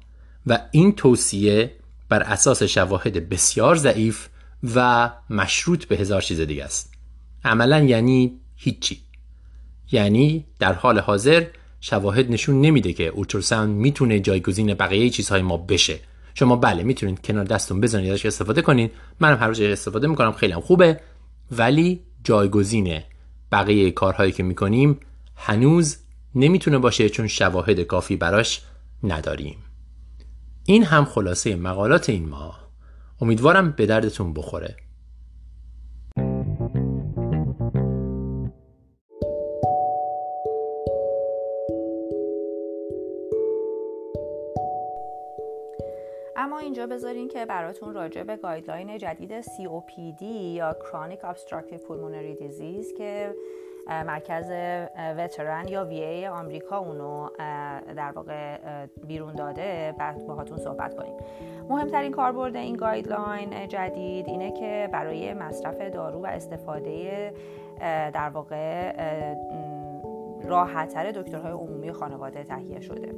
و این توصیه بر اساس شواهد بسیار ضعیف و مشروط به هزار چیز دیگه است. عملا یعنی هیچی. یعنی در حال حاضر شواهد نشون نمیده که اولتراساوند می‌تونه جایگزین بقیه چیزهای ما بشه. شما بله می‌تونید کنار دستتون بزنید ازش استفاده کنین منم هر روز استفاده می‌کنم خیلی خوبه. ولی جایگزین بقیه کارهایی که می‌کنیم هنوز نمی‌تونه باشه چون شواهد کافی براش نداریم. این هم خلاصه مقالات این ماه. امیدوارم به دردتون بخوره. اینجا بذارین که براتون راجع به گایدلاین جدید COPD یا Chronic Obstructive Pulmonary Disease که مرکز وترن یا ای آمریکا اونو در واقع بیرون داده. بعد باهاتون صحبت کنیم. مهمترین کاربرد این guideline جدید اینه که برای مصرف دارو و استفاده در واقع راحتتر دکترهای عمومی خانواده تهیه شده.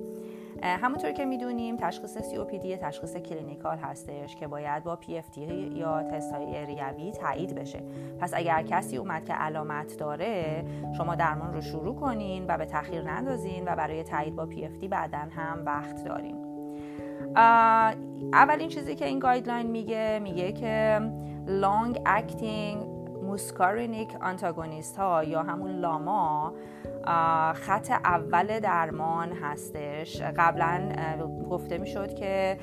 همونطور که می‌دونیم تشخیص COPD تشخیص clinical هستش که باید با PFT یا تست های ریوی تایید بشه. پس اگر کسی اومد که علامت داره شما درمان رو شروع کنین و به تاخیر نندازین و برای تایید با PFT بعدا هم وقت داریم اولین چیزی که این guideline میگه میگه که long acting muscarinic antagonist ها یا همون LAMA خط اول درمان هستش. قبلا گفته می‌شد که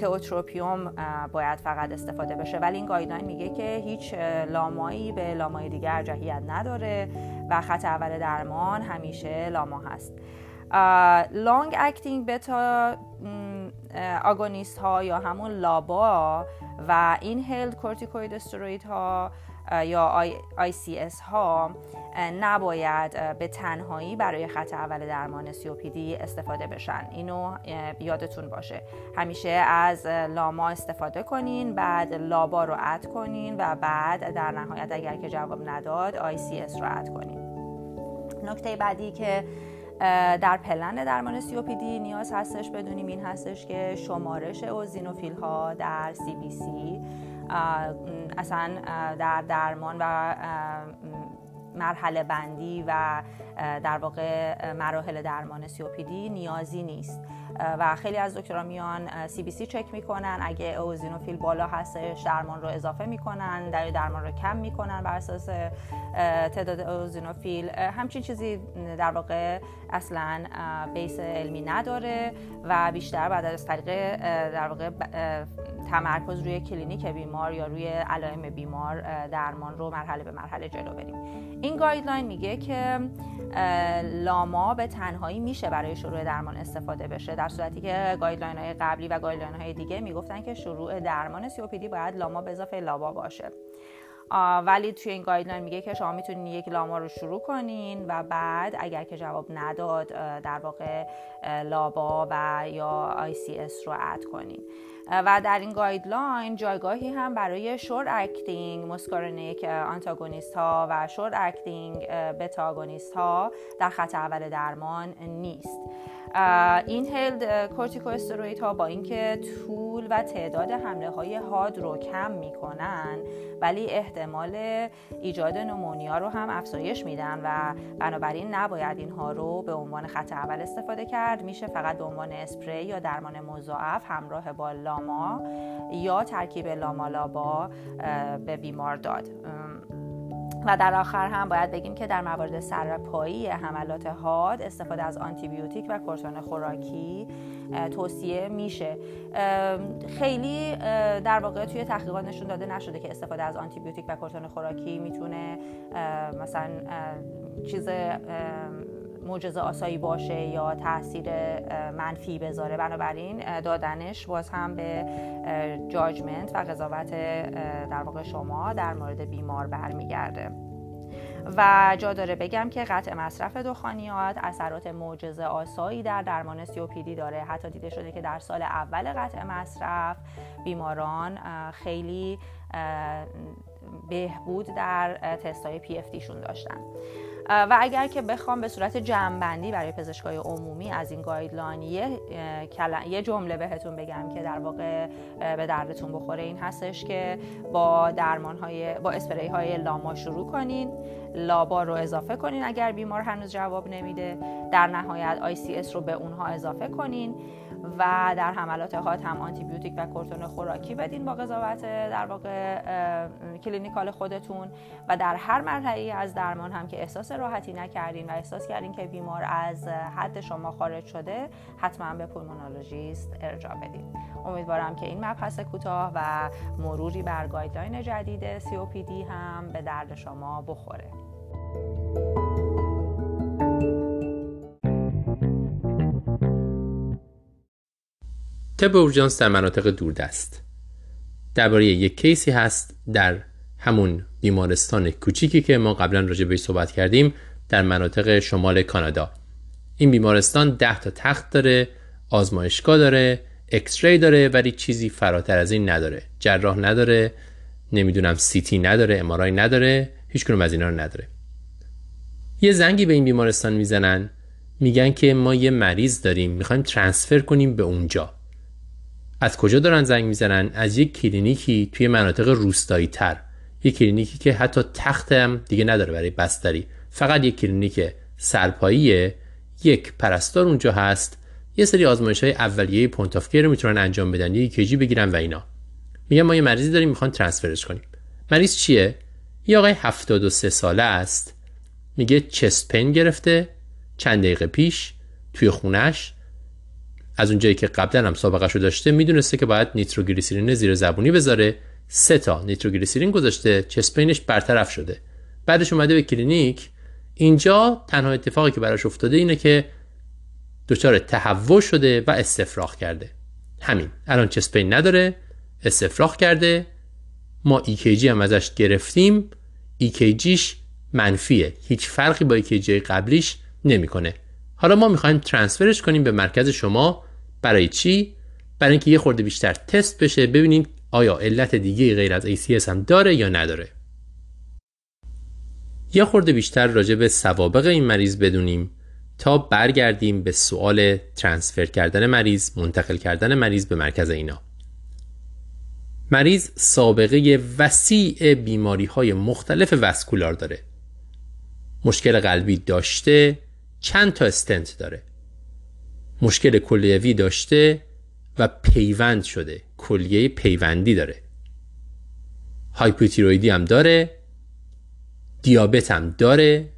tiotropium باید فقط استفاده بشه. ولی این guideline میگه که هیچ LAMA یی به LAMA ی دیگر ارجحیت نداره و خط اول درمان همیشه LAMA هست. long acting beta agonist ها یا همون LABA و inhaled corticosteroid ها یا ICS ها نباید به تنهایی برای خط اول درمان COPD استفاده بشن. اینو یادتون باشه. همیشه از LAMA استفاده کنین بعد LABA رو add کنین و بعد در نهایت اگر که جواب نداد ICS رو add کنین. نکته بعدی که در پلن درمان COPD نیاز هستش بدونیم این هستش که شمارش اوزینوفیل ها در CBC اصلا در درمان و مرحله بندی و در واقع مراحل درمان COPD نیازی نیست. و خیلی از دکترها میان سی بی سی چک می‌کنن. اگه اوزینوفیل بالا هستش درمان رو اضافه می‌کنن در درمان رو کم می‌کنن بر اساس تعداد ائوزینوفیل. همچین چیزی در واقع اصلا base علمی نداره و بیشتر بعد از طریق در واقع تمرکز روی کلینیک بیمار یا روی علائم بیمار درمان رو مرحله به مرحله جلو بریم. این guideline میگه که LAMA به تنهایی میشه برای شروع درمان استفاده بشه در صورتی که guideline های قبلی و guideline های دیگه می‌گفتن که شروع درمان COPD باید LAMA به اضافه LABA باشه. ولی توی این guideline میگه که شما می‌تونین یک LAMA رو شروع کنین و بعد اگر که جواب نداد در واقع LABA و یا ICS رو add کنین. و در این guideline جایگاهی هم برای short acting muscarinic antagonist ها و short acting beta agonist ها در خط اول درمان نیست. inhaled corticosteroid ها با اینکه طول و تعداد حمله های حاد رو کم می‌کنن ولی احتمال ایجاد نمونیا رو هم افزایش میدن و بنابراین نباید اینها رو به عنوان خط اول استفاده کرد. میشه فقط به عنوان اسپری یا درمان مضاعف همراه با لاما یا ترکیب لامالابا به بیمار داد. و در آخر هم باید بگیم که در موارد سرپایی حملات حاد استفاده از آنتیبیوتیک و کورتون خوراکی توصیه میشه. خیلی در واقع توی تحقیقات نشون داده نشده که استفاده از آنتیبیوتیک و کورتون خوراکی می‌تونه مثلا چیز معجزه آسایی باشه یا تاثیر منفی بذاره. بنابراین دادنش باز هم به جاجمنت و قضاوت در واقع شما در مورد بیمار برمیگرده. و جا داره بگم که قطع مصرف دخانیات اثرات معجزه آسایی در درمان سیوپیدی داره. حتی دیده شده که در سال اول قطع مصرف بیماران خیلی بهبود در تستای PFT داشتن. و اگر که بخوام به صورت جمعبندی برای پزشکای عمومی از این guideline یه, یه جمله بهتون بگم که در واقع به دردتون بخوره. این هستش که با درمان های با اسپری های LAMA شروع کنین. LABA رو اضافه کنین اگر بیمار هنوز جواب نمیده. در نهایت ICS رو به اونها اضافه کنین. و در حملات حاد هم آنتیبیوتیک و کورتون خوراکی بدین با قضاوت در واقع clinical خودتون و در هر مرحله از درمان هم که احساس راحتی نکردین و احساس کردین که بیمار از حد شما خارج شده حتما به pulmonologist ارجاع بدین. امیدوارم که این مبحث کوتاه و مروری بر guideline جدید COPD هم به درد شما بخوره. تب اورژانس در مناطق دوردست. درباره یک کیسی هست در همون بیمارستان کوچیکی که ما قبلا راجع بهش صحبت کردیم در مناطق شمال کانادا. این بیمارستان ده تا تخت داره آزمایشگاه داره اکسری داره ولی چیزی فراتر از این نداره. جراح نداره نمی‌دونم سیتی نداره امارای نداره هیچ کنون از اینا رو نداره. یه زنگی به این بیمارستان می‌زنن میگن که ما یه مریض داریم می‌خوایم transfer کنیم به اونجا. از کجا دارن زنگ می‌زنن؟ از یک کلینیکی توی مناطق روستایی تر یک کلینیکی که حتی تخت هم دیگه نداره برای بستری. فقط یک کلینیک سرپاییه. یک پرستار اونجا هست. یه سری آزمایش های اولیه point of care رو می‌تونن انجام بدن. یه کیجی بگیرن و اینا. میگن ما یه مریضی داریم می‌خوان transfer ش کنیم. مریض چیه؟ یه آقای 73 ساله است. میگه چست پین گرفته. چند دقیقه پیش توی خونش از اونجایی که قبلا هم سابقه رو داشته می‌دونسته که باید نیتروگلیسرین زیر زبونی بذاره. سه تا نیتروگلیسرین گذاشته چسپینش برطرف شده. بعدش اومده به کلینیک. اینجا تنها اتفاقی که براش افتاده اینه که دچار تهوع شده و استفراغ کرده. همین. الان چسپین نداره استفراغ کرده. ما EKG هم ازش گرفتیم. EKGش منفیه. هیچ فرقی با EKG قبلیش نمی‌کنه. حالا ما می‌خوایم ترانسفرش کنیم به مرکز شما. برای چی؟ برای اینکه یه خورده بیشتر تست بشه ببینیم آیا علت دیگه غیر از ACS هم داره یا نداره. یه خورده بیشتر راجع به سوابق این مریض بدونیم تا برگردیم به سوال ترانسفر کردن مریض منتقل کردن مریض به مرکز اینا. مریض سابقه وسیع بیماری های مختلف وسکولار داره. مشکل قلبی داشته چند تا استنت داره. مشکل کلیوی داشته و پیوند شده. کلیه پیوندی داره. هایپوتیرویدی هم داره. دیابت هم داره.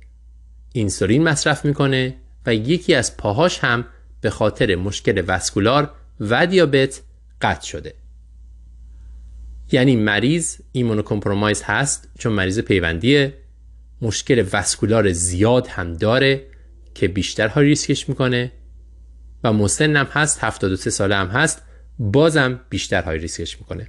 اینسولین مصرف می‌کنه و یکی از پاهاش هم به خاطر مشکل وسکولار و دیابت قطع شده. یعنی مریض immunocompromised هست چون مریض پیوندیه. مشکل vascular زیاد هم داره که بیشتر high risk ش می‌کنه. و مسنم هست 73 ساله هم هست. بازم بیشتر high risk ش می‌کنه.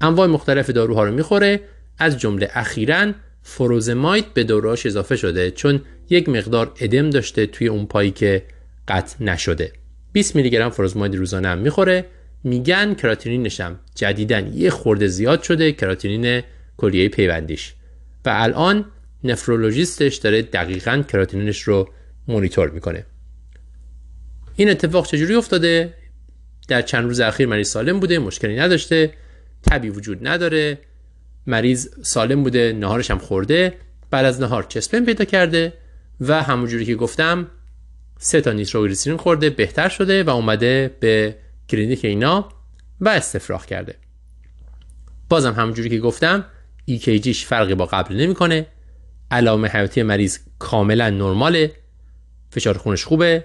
انواع مختلف داروها رو می‌خوره. از جمله اخیرا furosemide به داروهاش اضافه شده چون یک مقدار ادم داشته توی اون پایی که قطع نشده. 20 میلی گرم فروزمایت روزانه هم می‌خوره. میگن کراتینینش هم جدیدن یه خورده زیاد شده کراتینین کلیه پیوندیش. و الان نفرولوژیستش داره دقیقا کراتینینش رو مونیتور می‌کنه. این اتفاق چجوری افتاده؟ در چند روز اخیر مریض سالم بوده مشکلی نداشته تبی وجود نداره مریض سالم بوده نهارش هم خورده بعد از نهار chest pain پیدا کرده و همونجوری که گفتم سه تا نیتروگلیسرین خورده بهتر شده و اومده به کلینیک اینا و استفراغ کرده. بازم همونجوری که گفتم EKG ش فرقی با قبل نمی‌کنه. علائم حیاتی مریض کاملا نرماله. فشار خونش خوبه.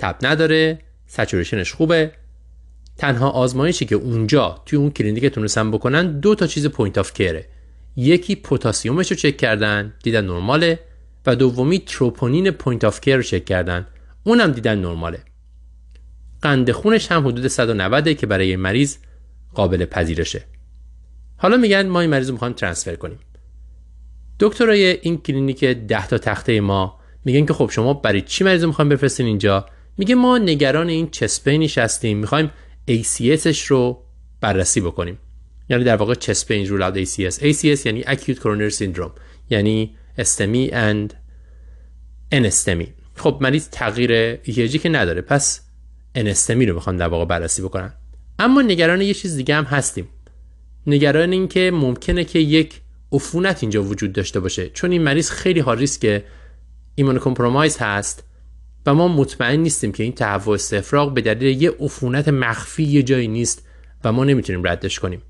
تب نداره saturation ش خوبه. تنها آزمایشی که اونجا توی اون کلینیک تونستن بکنن دو تا چیز point of care ه یکی پتاسیمش رو چک کردن دیدن نرماله و دومی troponin point of care رو چک کردن. اونم دیدن نرماله. قند خونش هم حدود 190 که برای مریض قابل پذیرشه. حالا میگن ما این مریض رو می‌خوایم transfer کنیم. دکترای این کلینیک 10 تا تخته ما میگن که خب شما برای چی مریض رو می‌خوایم بفرستین اینجا؟ میگه ما نگران این chest pain ش هستیم می‌خوایم ACS ش رو بررسی بکنیم. یعنی در واقع چسپین رول اوت ACS ACS یعنی Acute Coronary Syndrome یعنی استمی and انستمی خب مریض تغییر EKG که نداره پس انستمی رو می‌خوام در واقع بررسی بکنن اما نگران یه چیز دیگه هم هستیم. نگران این که ممکنه که یک عفونت اینجا وجود داشته باشه چون این مریض خیلی ها ریسک ایمان کمپرومایز هست. و ما مطمئن نیستیم که این تهوع استفراغ به دلیل یه عفونت مخفی یه جایی نیست و ما نمی‌تونیم ردش کنیم.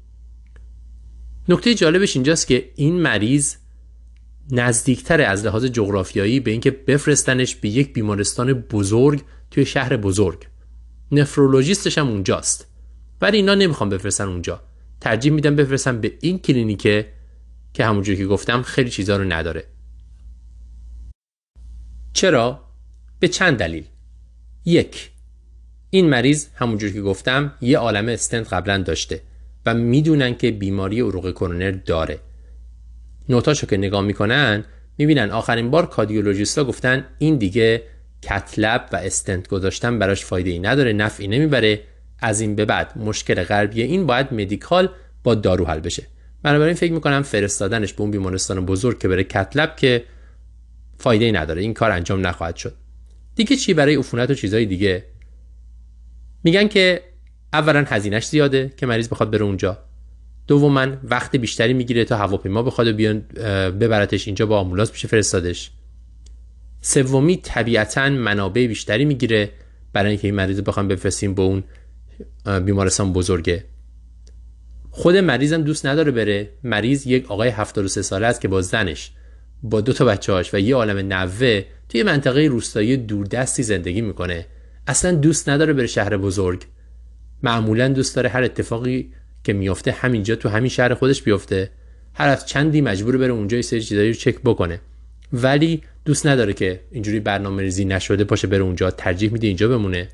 نکته جالبش اینجاست که این مریض نزدیکتر از لحاظ جغرافیایی به اینکه بفرستنش به یک بیمارستان بزرگ توی شهر بزرگ. نفرولوژیستش هم اونجاست. ولی اینا نمی‌خوام بفرستن اونجا. ترجیح میدم بفرستن به این کلینیکه که همونجوری که گفتم خیلی چیزا رو نداره. چرا؟ به چند دلیل. یک این مریض همونجوری که گفتم یه عالم استنت قبلا داشته و می‌دونن که بیماری عروق کرونر داره. نوتاشو که نگاه می‌کنن می‌بینن آخرین بار کادیولوژیستا گفتن این دیگه کتلب و استنت گذاشتن براش فایده ای نداره نفعی نمی‌بره. از این به بعد مشکل غربی این باید مدیکال با دارو حل بشه. بنابراین فکر می‌کنم فرستادنش به اون بیمارستان بزرگ که بره کتلب که فایده ای نداره. این کار انجام نخواهد شد. دیگه چی برای عفونت و چیزهای دیگه؟ میگن که اولا هزینهش زیاده که مریض بخواد بره اونجا. دوما وقت بیشتری می‌گیره تا هواپیما بخواد و بیان ببرتش اینجا با آمبولانس میشه فرستادش. سومی طبیعتا منابع بیشتری می‌گیره برای اینکه این مریض بخوام بفرستیم به اون بیمارستان بزرگه. خود مریضم دوست نداره بره. مریض یک آقای 73 ساله است که با زنش با دو تا بچه‌هاش و یه عالم نوه توی منطقه روستایی دوردستی زندگی می‌کنه. اصلا دوست نداره بره شهر بزرگ. معمولا دوست داره هر اتفاقی که میافته همینجا تو همین شهر خودش بیفته. هر از چندی مجبور بره اونجا یه سری چیزایی رو چک بکنه. ولی دوست نداره که اینجوری برنامه ریزی نشده باشه بره اونجا ترجیح میده اینجا بمونه.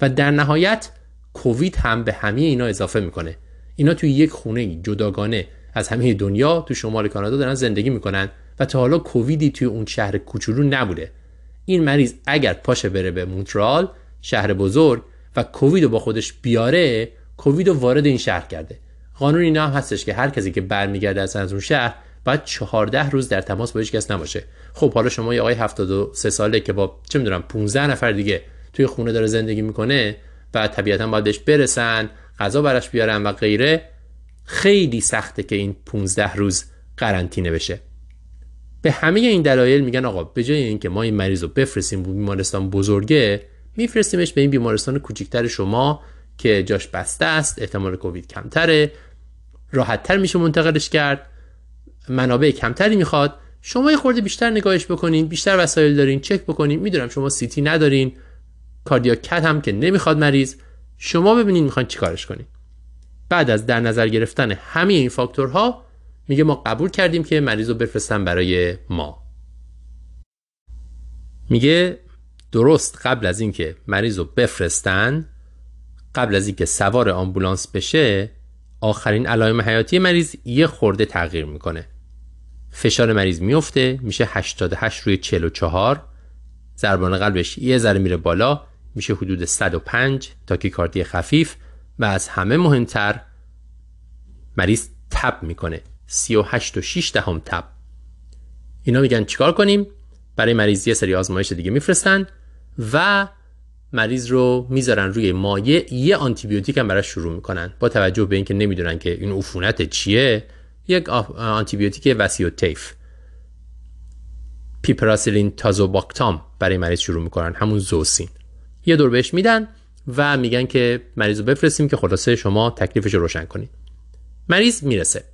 و در نهایت کووید هم به همه اینا اضافه می‌کنه. اینا توی یک خونه جداگانه از همه دنیا تو شمال کانادا دارن زندگی می‌کنن و تا حالا کوویدی توی اون شهر کوچولو نبوده. این مریض اگر پاشه بره به مونترال شهر بزرگ و کووید با خودش بیاره کووید وارد این شهر کرده. قانون اینا هم هستش که هر کسی که برمیگرده از اون شهر باید 14 روز در تماس با هیچ کس نباشه. خب حالا شما یه آقای 73 ساله که با چه می‌دونم 15 نفر دیگه توی خونه داره زندگی می‌کنه و طبیعتا باید بهش برسن غذا براش بیارن و غیره. خیلی سخته که این 15 روز قرنطینه بشه. به همه این دلایل میگن آقا به جای اینکه ما این مریض رو بفرستیم به بیمارستان بزرگه میفرستیمش به این بیمارستان کوچیکتر شما که جاش بسته است احتمال کووید کمتره راحتتر میشه منتقلش کرد منابع کمتری می‌خواد. شما یه خورده بیشتر نگاهش بکنین بیشتر وسایل دارین چک بکنین. می‌دونم شما سیتی ندارین کاردیاکت هم که نمی‌خواد مریض. شما ببینین می‌خواین چیکارش کنین. بعد از در نظر گرفتن همه این فاکتورها میگه ما قبول کردیم که مریض رو بفرستن برای ما. میگه درست قبل از اینکه مریض رو بفرستن قبل از اینکه سوار آمبولانس بشه آخرین علائم حیاتی مریض یه خورده تغییر می‌کنه. فشار مریض میفته میشه 88 روی 44 ضربان قلبش یه ذره میره بالا میشه حدود 105 تاکیکاردی خفیف و از همه مهمتر مریض تب می‌کنه. 38 و 6 دهم تب. اینا میگن چیکار کنیم؟ برای مریض یه سری آزمایش دیگه میفرستن و مریض رو می‌ذارن روی مایع. یه آنتیبیوتیک هم براش شروع می‌کنن. با توجه به اینکه نمی‌دونن که این عفونت چیه یک آنتیبیوتیک وسیع‌الطیف پیپراسیلین تازوباکتام برای مریض شروع می‌کنن. همون زوسین. یه دور بهش میدن. و میگن که مریض رو بفرستیم که خلاصه شما تکلیفش رو روشن کنید مریض می‌رسه.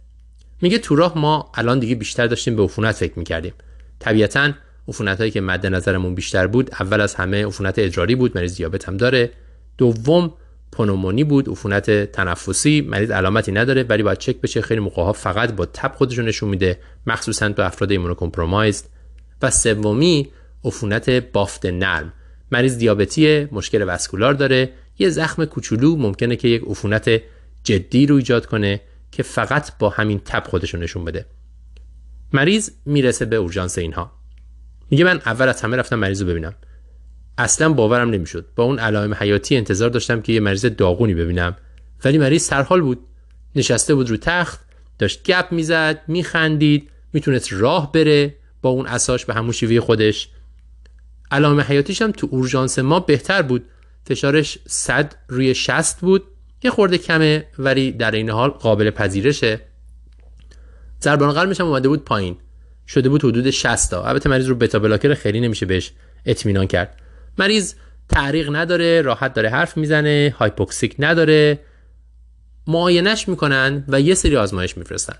میگه تو راه ما الان دیگه بیشتر داشتیم به عفونت فکر می‌کردیم. طبیعتا عفونت هایی که مد نظرمون بیشتر بود اول از همه عفونت ادراری بود مریض دیابت هم داره. دوم پنومونی بود عفونت تنفسی مریض علامتی نداره ولی باید چک بشه. خیلی موقع فقط با تب خودشون نشون میده مخصوصا تو افراد ایمونوکمپرومایزد. و سومی عفونت بافت نرم. مریض دیابتی مشکل وسکولار داره یه زخم کوچولو ممکنه که یک عفونت جدی رو ایجاد کنه که فقط با همین تب خودشون نشون بده. مریض می‌رسه به اورژانس اینها. میگه من اول از همه رفتم مریض رو ببینم. اصلا باورم نمی‌شد. با اون علائم حیاتی انتظار داشتم که یه مریض داغونی ببینم. ولی مریض سرحال بود. نشسته بود رو تخت داشت گپ می‌زد میخندید می‌تونست راه بره با اون اساش به همون شیوه خودش. علائم حیاتیش هم تو اورژانس ما بهتر بود. فشارش 100 روی 60 بود. یه خورده کمه ولی در این حال قابل پذیرشه. ضربان قلبش هم اومده بود پایین. شده بود حدود 60 تا. البته مریض رو بتا بلاکر خیلی نمیشه بهش اطمینان کرد. مریض تعریق نداره راحت داره حرف می‌زنه هایپوکسیک نداره. معاینش می‌کنن و یه سری آزمایش میفرستن.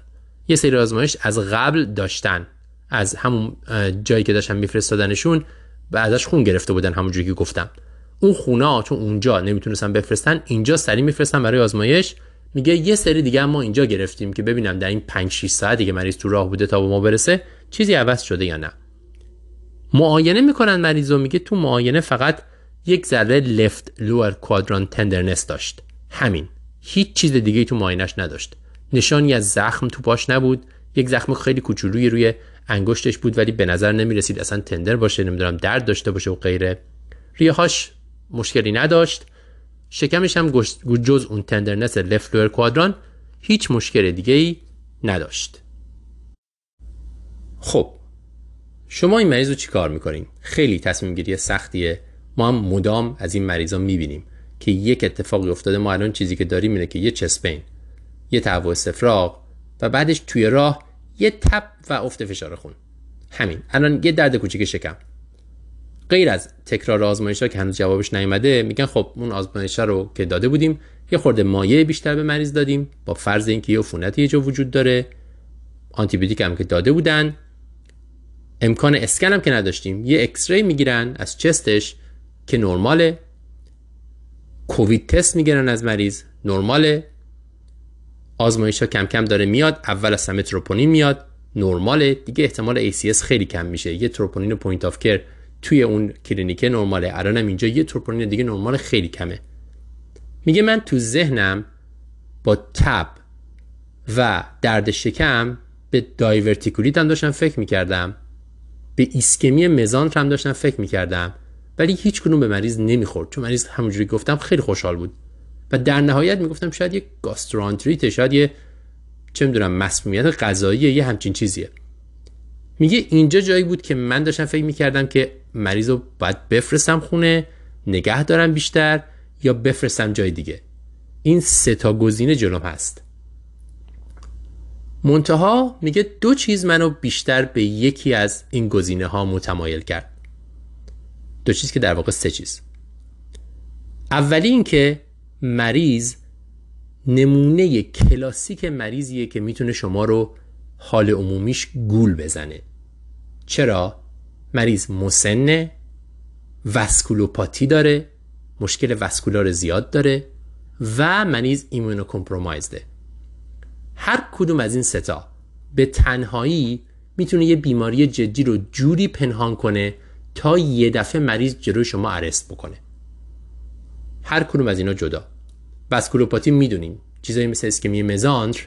یه سری آزمایش از قبل داشتن. از همون جایی که داشتن میفرستادنشون بعدش خون گرفته بودن همونجوری که گفتم. اون خونه چون اونجا نمی‌تونستن بفرستن اینجا سری میفرستن برای آزمایش. میگه یه سری دیگه ما اینجا گرفتیم که ببینم در این 5 6 ساعت دیگه مریض تو راه بوده تا به ما برسه چیزی عوض شده یا نه. معاینه می‌کنن مریض میگه تو معاینه فقط یک ذره left lower quadrant tenderness داشت. همین. هیچ چیز دیگه تو معاینش نداشت. نشانی از زخم تو پاش نبود. یک زخم خیلی کوچولوی روی انگشتش بود ولی به نظر نمی رسید اصلا tender باشه نمی‌دونم درد داشته باشه و غیره. ریهاش مشکلی نداشت. شکمش هم جز اون tenderness left lower quadrant هیچ مشکل دیگه ای نداشت. خب شما این مریض رو چی کار می‌کنین؟ خیلی تصمیم گیری سختیه. ما هم مدام از این مریضا می‌بینیم که یک اتفاقی افتاده ما الان چیزی که داریم اینه که یه چسپین یه تهوع استفراغ و بعدش توی راه یه تپ و افت فشار خون. همین. الان یه درد کوچیک شکم. غیر از تکرار آزمایش ها که هنوز جوابش نیومده میگن خب اون آزمایش رو که داده بودیم یه خورده مایع بیشتر به مریض دادیم با فرض اینکه یه عفونت یه جا وجود داره. آنتی هم که داده بودن. امکان اسکن هم که نداشتیم. یه X-ray می‌گیرن از چستش که نرماله. کووید تست می‌گیرن از مریض. نرماله. آزمایش ها کم کم داره میاد اول از همه تروپونین میاد. نرماله دیگه احتمال ACS خیلی کم میشه. یه troponin point of care توی اون کلینیک نرماله. الانم اینجا یه تروپونین دیگه نرمال خیلی کمه. میگه من تو ذهنم با تب و درد شکم به diverticulit هم داشتم فکر می‌کردم. به ایسکمی مزانتر هم داشتم فکر می‌کردم. ولی هیچ کدوم به مریض نمی‌خورد. چون مریض همونجوری گفتم خیلی خوشحال بود. و در نهایت می‌گفتم شاید یه گاستروانتریت شاید یه چه می‌دونم مسمومیت غذایی یه همچین چیزیه. میگه اینجا جایی بود که من داشتم فکر می‌کردم که مریض رو باید بفرستم خونه نگه دارم بیشتر یا بفرستم جای دیگه. این سه تا گزینه جلوم هست. منتها میگه دو چیز منو بیشتر به یکی از این گزینه ها متمایل کرد. دو چیز که در واقع سه چیز. اولی این که مریض نمونه کلاسیک مریضیه که می‌تونه شما رو حال عمومیش گول بزنه. چرا؟ مریض مسنه وسکولوپاتی داره مشکل وسکولار زیاد داره و مریض ایمونو کمپرومایزده هر کدوم از این ستا به تنهایی می‌تونه یه بیماری جدی رو جوری پنهان کنه تا یه دفعه مریض جلوی شما ارست بکنه. هر کدوم از اینا جدا. وسکولوپاتی می‌دونیم چیزایی مثل اسکمی مزاندر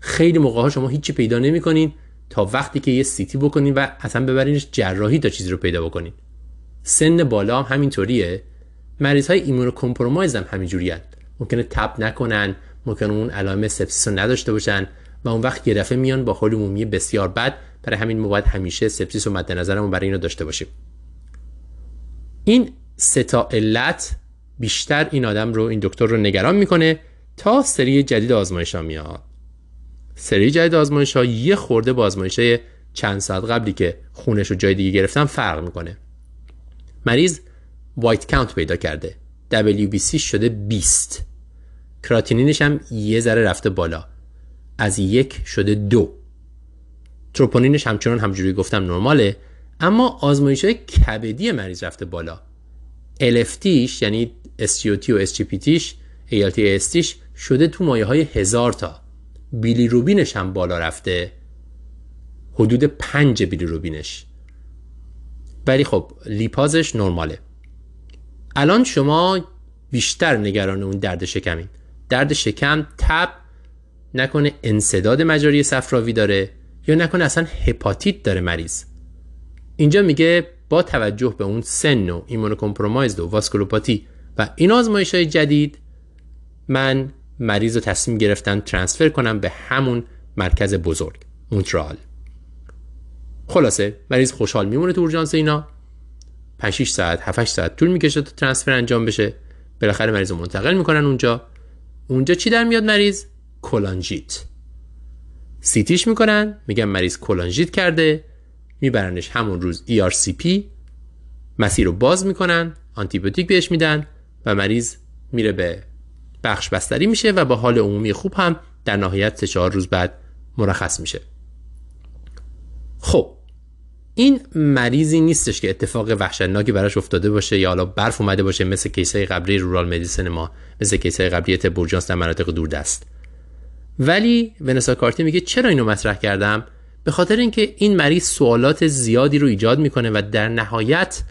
خیلی موقع ها شما هیچی پیدا نمی‌کنین تا وقتی که یه CT بکنین و اصلا ببرینش جراحی تا چیزی رو پیدا بکنین. سن بالا هم همینطوریه. مریض های immunocompromised هم همینجوری هست. ممکنه تب نکنن ممکنه اون علائم sepsis رو نداشته باشن و اون وقت دفعه میان با حال عمومی بسیار بد. برای همین ما باید همیشه sepsis رو مد نظرمون برای اینو داشته باشیم. این سه تا علت بیشتر این آدم رو این دکتر رو نگران می‌کنه تا سری جدید آزمایش ها میاد. سری جدید آزمایش ها یه خورده با آزمایش چند ساعت قبلی که خونش رو جای دیگه گرفتن فرق می‌کنه. مریض وایت کاونت پیدا کرده. WBC شده 20 کراتینینش هم یه ذره رفته بالا. از یک شده دو. تروپونینش همچنان همجوری گفتم نرماله اما آزمایش های کبدی مریض رفته بالا. LFTش یعنی SGOT و SGPTش ALT ASTش شده تو مایه های هزار تا. بیلی روبینش هم بالا رفته. حدود پنج بیلی روبینش. ولی خب لیپازش نرماله. الان شما بیشتر نگران اون درد شکمین. درد شکم تب نکنه انصداد مجاری صفراوی داره یا نکنه اصلا هپاتیت داره مریض. اینجا میگه با توجه به اون سن و ایمونوکمپرومایزد و واسکولوپاتی و این آزمایش های جدید من مریض رو تصمیم گرفتن ترانسفر کنم به همون مرکز بزرگ مونترال. خلاصه مریض خوشحال میمونه تو اورژانس اینا. 5 6 ساعت 7 8 ساعت طول می‌کشه تا ترانسفر انجام بشه. بالاخره مریض رو منتقل می‌کنن اونجا. اونجا چی در میاد مریض؟ کولانژیت سیتیش می‌کنن میگن مریض کولانژیت کرده. میبرنش همون روز ERCP مسیر رو باز می‌کنن آنتیبیوتیک بهش میدن و مریض میره به بخش بستری میشه و با حال عمومی خوب هم در نهایت سه چهار روز بعد مرخص میشه. خب این مریضی نیستش که اتفاق وحشتناکی براش افتاده باشه یا حالا برف اومده باشه مثل کیسای قبلی رورال مدیسن ما مثل کیسای قبلی بورجانس در مناطق دوردست. ولی ونسا کارتی میگه چرا اینو مطرح کردم؟ به خاطر اینکه این مریض سوالات زیادی رو ایجاد می‌کنه و در نهایت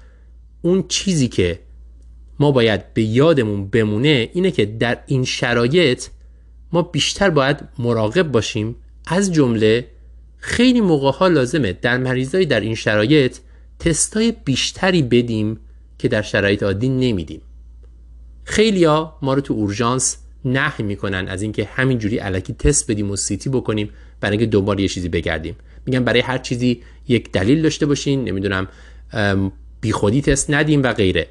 اون چیزی که ما باید به یادمون بمونه اینه که در این شرایط ما بیشتر باید مراقب باشیم. از جمله خیلی موقع ها لازمه در مریضای در این شرایط تستای بیشتری بدیم که در شرایط عادی نمیدیم. خیلیا ما رو تو اورژانس نهی می‌کنن از اینکه همینجوری علکی تست بدیم و سیتی بکنیم. برای اینکه دوبار یه چیزی بگردیم. میگن برای هر چیزی یک دلیل داشته باشین نمی‌دونم بیخودی تست ندیم و غیره.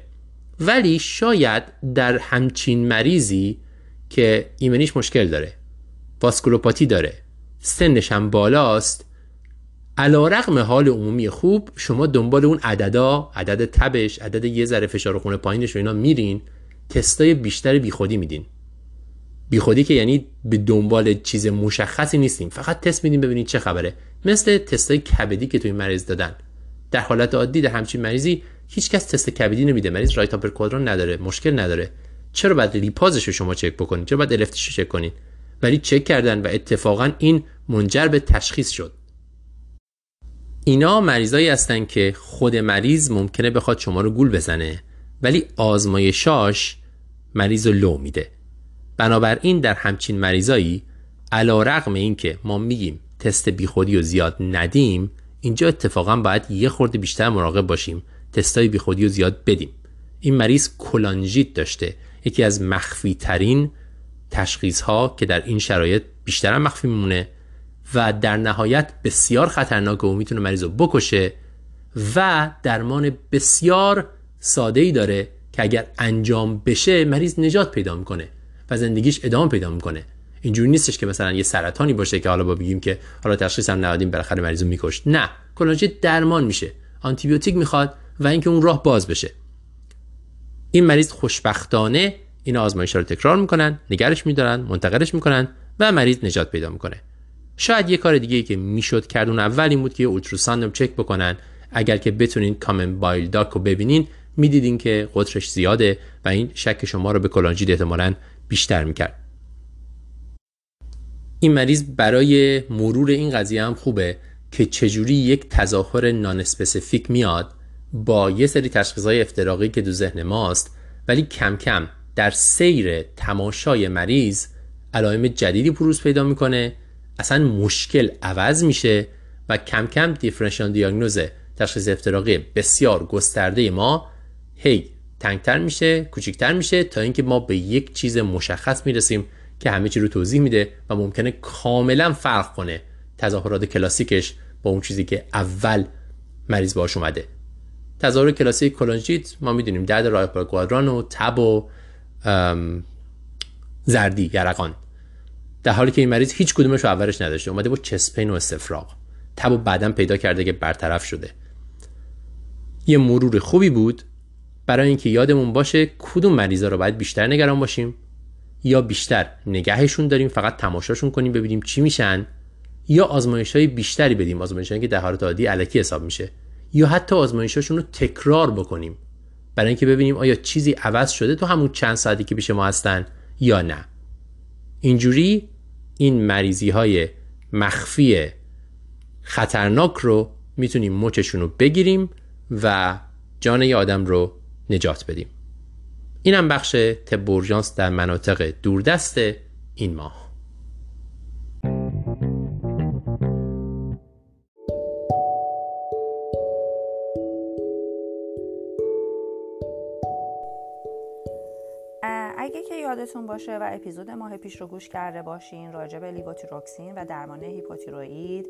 ولی شاید در همچین مریضی که ایمنیش مشکل داره واسکولوپاتی داره سنش هم بالاست علا رقم حال عمومی خوب شما دنبال اون عددا عدد تبش عدد یه ذره فشار خون پایینش و اینا میرین تستای بیشتر بیخودی میدین. بیخودی که یعنی به دنبال چیز مشخصی نیستیم. فقط تست میدیم ببینید چه خبره. مثل تستای کبدی که توی مریض دادن. در حالت عادی در همچین مریضی هیچکس تست کبدی نمیده. مریض رایت آپر کوادران نداره مشکل نداره. چرا باید لیپازش رو شما چک بکنید؟ چرا باید الفتش رو چک کنید؟ ولی چک کردن و اتفاقا این منجر به تشخیص شد. اینا مریضایی هستن که خود مریض ممکنه بخواد شما رو گول بزنه ولی آزمایشاش مریض رو لو میده. بنابراین در همچین مریضایی علا رقم این که ما میگیم تست بیخودی رو زیاد ندیم اینجا اتفاقا باید یه خورده بیشتر مراقب باشیم تستای بیخودی رو زیاد بدیم. این مریض کلانژیت داشته یکی از مخفی ترین تشخیص ها که در این شرایط بیشتر مخفی میمونه و در نهایت بسیار خطرناک و می‌تونه مریض رو بکشه و درمان بسیار ساده ای داره که اگر انجام بشه مریض نجات پیدا می‌کنه. و زندگیش ادامه پیدا می‌کنه. اینجوری نیستش که مثلا یه سرطانی باشه که حالا با بگیم که حالا تشخیص هم ندادیم بالاخره مریض رو میکشت. نه کلانژیت درمان میشه. آنتیبیوتیک می‌خواد و اینکه اون راه باز بشه. این مریض خوشبختانه این آزمایش رو تکرار می‌کنن نگرش میدارن منتقلش می‌کنن و مریض نجات پیدا می‌کنه. شاید یه کار دیگه که می‌شد کرد اون اول این بود که اولتراساند چک بکنن. اگر که بتونین کامن بایل داک رو ببینین می‌دیدین که قطرش زیاده و این شک شما رو به کلانجید احتمالا بیشتر می‌کرد. این مریض برای مرور این قضیه هم خوبه که چجوری یک تظاهر نان میاد با یه سری تشخیص های افتراقی که دو ذهن ماست ولی کم کم در سیر تماشای مریض علائم جدیدی بروز پیدا می‌کنه اصلا مشکل عوض میشه و کم کم دیفرنشیال دیاگنوز تشخیص افتراقی بسیار گسترده ما هی تنگتر میشه کوچیکتر میشه تا اینکه ما به یک چیز مشخص می‌رسیم که همه چی رو توضیح میده و ممکنه کاملا فرق کنه تظاهرات کلاسیکش با اون چیزی که اول مریض باش اومده. تظاهر کلاسیک کلونجیت ما می‌دونیم درد کوادران و تب و زردی یرقان در حالی که این مریض هیچ کدومش رو اولش نداشته اومده با چسپین و استفراغ. تب و بعدا پیدا کرده که برطرف شده. یه مرور خوبی بود برای اینکه یادمون باشه کدوم مریضا رو باید بیشتر نگران باشیم یا بیشتر نگهشون داریم فقط تماشاشون کنیم ببینیم چی میشن یا آزمایش های بیشتری بدیم. آزمایش که در حالت عادی علکی حساب میشه. یا حتی آزمایشاشون رو تکرار بکنیم. برای اینکه ببینیم آیا چیزی عوض شده تو همون چند ساعتی که پیش ما هستن یا نه. اینجوری این مریضی های مخفی خطرناک رو می‌تونیم مچشون رو بگیریم و جان یه آدم رو نجات بدیم. اینم بخش تب در مناطق دوردست این ماه. یادتون باشه و اپیزود ماه پیش رو گوش کرده باشین راجع به لیوتیروکسین و درمان هیپوتیروئید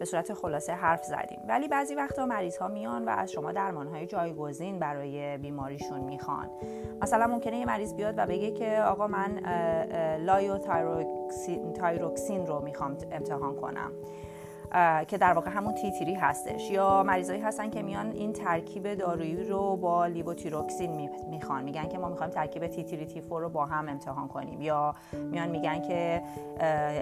به صورت خلاصه حرف زدیم. ولی بعضی وقتا مریض ها میان و از شما درمان های جایگزین برای بیماریشون می‌خوان. مثلا ممکنه یه مریض بیاد و بگه که آقا من liothyronine رو می‌خوام امتحان کنم. که در واقع همون T3 هستش. یا مریضایی هستن که میان این ترکیب دارویی رو با levothyroxine می‌خوان. میگن که ما می‌خوایم ترکیب T3 T4 رو با هم امتحان کنیم. یا میان میگن که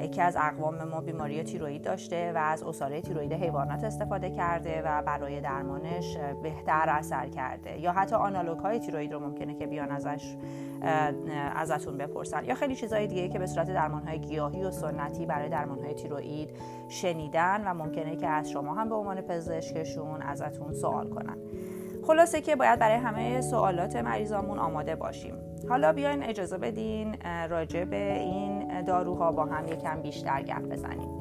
یکی از اقوام ما بیماری تیروید داشته و از اصاره تیروید حیوانات استفاده کرده و برای درمانش بهتر اثر کرده. یا حتی آنالوگ های تیروید رو ممکنه که بیان ازش ازتون بپرسن. یا خیلی چیزهای دیگه که به صورت درمان های گیاهی و سنتی برای درمان های تیروئید شنیدن. و ممکنه که از شما هم به عنوان پزشکشون ازتون سوال کنن. خلاصه که باید برای همه سوالات مریضامون آماده باشیم. حالا بیاین اجازه بدین راجع به این داروها با هم یکم بیشتر گپ بزنیم.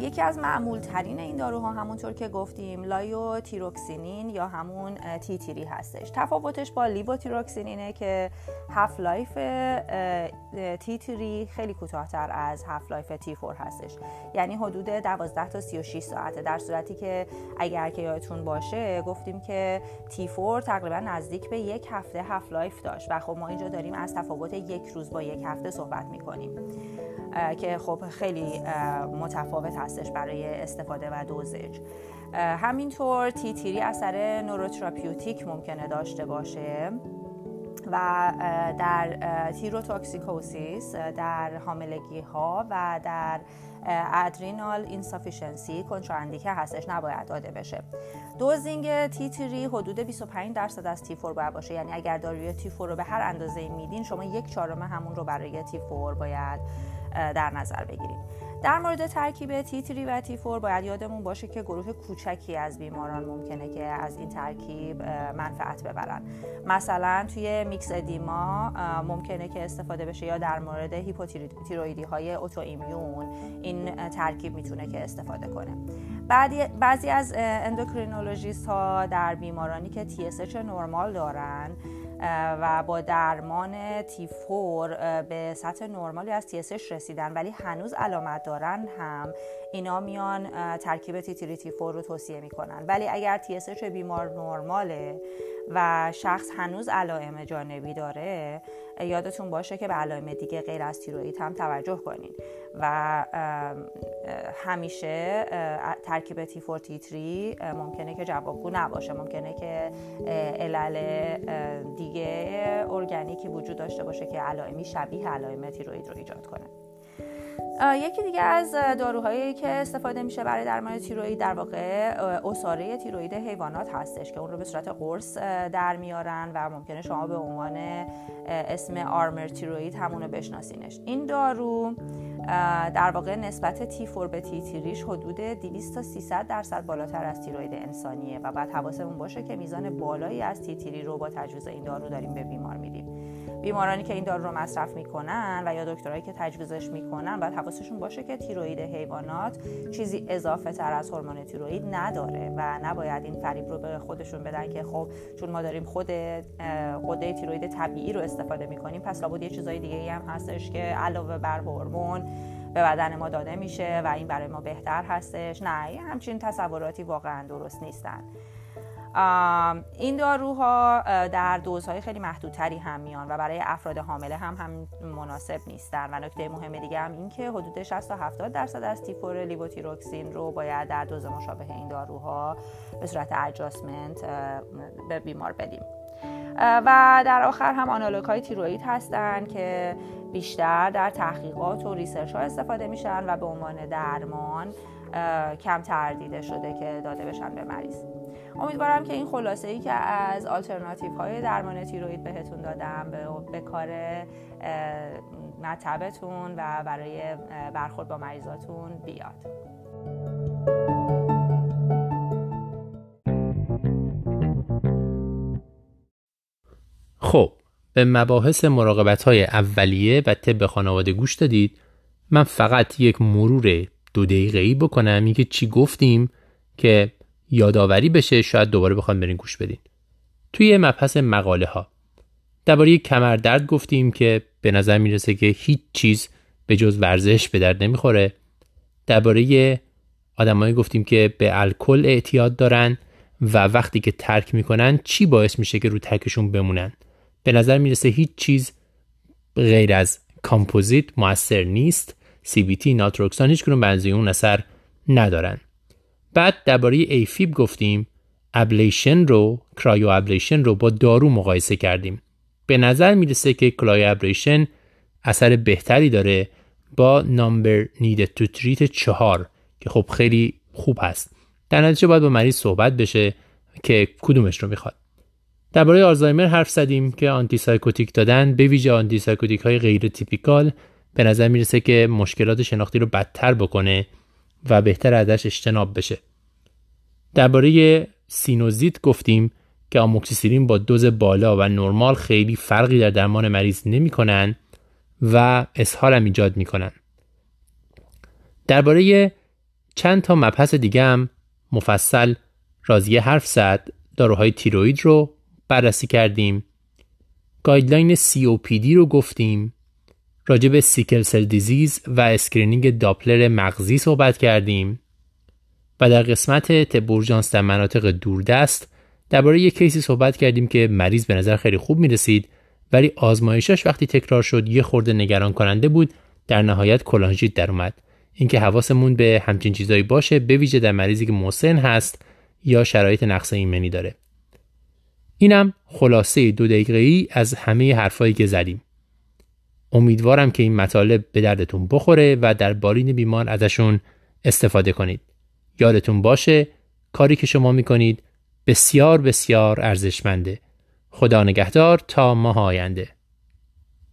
یکی از معمول ترین این داروها همونطور که گفتیم liothyronine یا همون T3 هستش. تفاوتش با levothyroxine اینه که half-life T3 خیلی کوتاهتر از half-life T4 هستش. یعنی حدود 12 تا 36 ساعته. در صورتی که اگر که یادتون باشه گفتیم که T4 تقریبا نزدیک به یک هفته half-life داشت. و خب ما اینجا داریم از تفاوت یک روز با یک هفته صحبت می‌کنیم. که خب خیلی متفاوت هستش برای استفاده و dosage همینطور T3 اثر neurotherapeutic ممکنه داشته باشه و در thyrotoxicosis در حاملگی ها و در adrenal insufficiency کنتراندیکه هستش نباید داده بشه. dosing T3 حدود 25 درصد از T4 باید باشه. یعنی اگر داروی T4 رو به هر اندازه میدین شما یک چهارم همون رو برای T4 باید در نظر بگیرید در مورد ترکیب تیتری و تی فور باید یادمون باشه که گروه کوچکی از بیماران ممکنه که از این ترکیب منفعت ببرن. مثلا توی myxedema ممکنه که استفاده بشه یا در مورد هیپوتیروییدی های autoimmune این ترکیب می‌تونه که استفاده کنه. بعضی از اندوکرینولوژیست ها در بیمارانی که TSH نرمال دارن و با درمان T4 به سطح نرمالی از TSH رسیدن ولی هنوز علامت دارن هم اینا میان ترکیب T3 T4 رو توصیه می‌کنن. ولی اگر TSH بیمار نرماله و شخص هنوز علائم جانبی داره یادتون باشه که به علائم دیگه غیر از تیروئید هم توجه کنین. و همیشه ترکیب تی فور تیتری ممکنه که جوابگو نباشه. ممکنه که علل دیگه ارگانیکی وجود داشته باشه که علائمی شبیه علائم تیروئید رو ایجاد کنه. یکی دیگه از داروهایی که استفاده میشه برای درمان تیروئید در واقع اساره تیروئید حیوانات هستش که اون رو به صورت قرص در میارن و ممکنه شما به عنوان اسم آرمر تیروئید همون رو بشناسینش. این دارو در واقع نسبت تی فور به تی تیریش حدود 200 تا 300 درصد بالاتر از تیروید انسانیه و بعد حواسمون باشه که میزان بالایی از تی تیری رو با تجویز این دارو داریم به بیمار میدیم. بیمارانی که این دارو رو مصرف می‌کنن و یا دکترایی که تجویزش می‌کنن باید حواسشون باشه که تیروید حیوانات چیزی اضافه تر از هورمون تیروید نداره و نباید این فریب رو به خودشون بدن که خب چون ما داریم خود قده تیروید طبیعی رو استفاده می‌کنیم پس لابد یه چیزای دیگه هم هستش که علاوه بر هورمون به بدن ما داده میشه و این برای ما بهتر هستش. نه همچین تصوراتی واقعا درست نیستن. این داروها در دوزهای خیلی محدودتری هم میان و برای افراد حامله هم هم مناسب نیستن. و نکته مهم دیگه هم این که حدود 60 تا 70 درصد از تیپور لیوتیروکسین رو باید در دوز مشابه این داروها به صورت adjustment به بیمار بدیم. و در آخر هم analog های تیروئید هستن که بیشتر در تحقیقات و research ها استفاده میشن و به عنوان درمان کمتر دیده شده که داده بشن به مریض. امیدوارم که این خلاصه ای که از آلترناتیو های درمان تیروید بهتون دادم به, به کار مطبتون و برای برخورد با مریضاتون بیاد. خب به مباحث مراقبت های اولیه و طب خانواده گوش دادید. من فقط یک مرور دو دقیقه ای بکنم اینکه چی گفتیم که یادآوری بشه شاید دوباره بخوام برین گوش بدین. توی مبحث مقاله ها درباره کمردرد گفتیم که به نظر می‌رسه که هیچ چیز به جز ورزش به درد نمی‌خوره. درباره آدمایی گفتیم که به الکل اعتیاد دارن و وقتی که ترک می‌کنن چی باعث میشه که رو ترکشون بمونن؟ به نظر می‌رسه هیچ چیز غیر از کامپوزیت موثر نیست. CBT naltrexone هیچ کدوم بنزی اون اثر ندارن. بعد درباره AFib گفتیم ablation رو cryoablation رو با دارو مقایسه کردیم. به نظر می‌رسه که cryoablation اثر بهتری داره با number needed to treat چهار که خب خیلی خوب هست. در نتیجه باید با مریض صحبت بشه که کدومش رو می‌خواد. درباره آلزایمر حرف زدیم که antipsychotic دادن به ویژه antipsychotic های غیر تیپیکال به نظر می‌رسه که مشکلات شناختی رو بدتر بکنه. و بهتر ازش اجتناب بشه. درباره سینوزیت گفتیم که آموکسیسیلین با دوز بالا و نرمال خیلی فرقی در درمان مریض نمی‌کنن و اسهال هم ایجاد می‌کنن. درباره چند تا مبحث دیگه هم مفصل راضیه حرف زد. داروهای تیروید رو بررسی کردیم. guideline COPD رو گفتیم. راجع به sickle cell disease و screening Doppler مغزی صحبت کردیم و در قسمت طب اورژانس در مناطق دوردست درباره یک case ی صحبت کردیم که مریض به نظر خیلی خوب می رسید ولی آزمایشش وقتی تکرار شد یه خورده نگران کننده بود در نهایت کلانژیت در اومد. اینکه حواسمون به همچین چیزایی باشه به ویژه در مریضی که مسن هست یا شرایط نقص ایمنی داره. اینم خلاصه دو دقیقه ای از همه حرفایی که زدیم. امیدوارم که این مطالب به دردتون بخوره و در بالین بیمار ازشون استفاده کنید. یادتون باشه کاری که شما می‌کنید بسیار بسیار ارزشمنده. خدا نگهدار تا ماه آینده.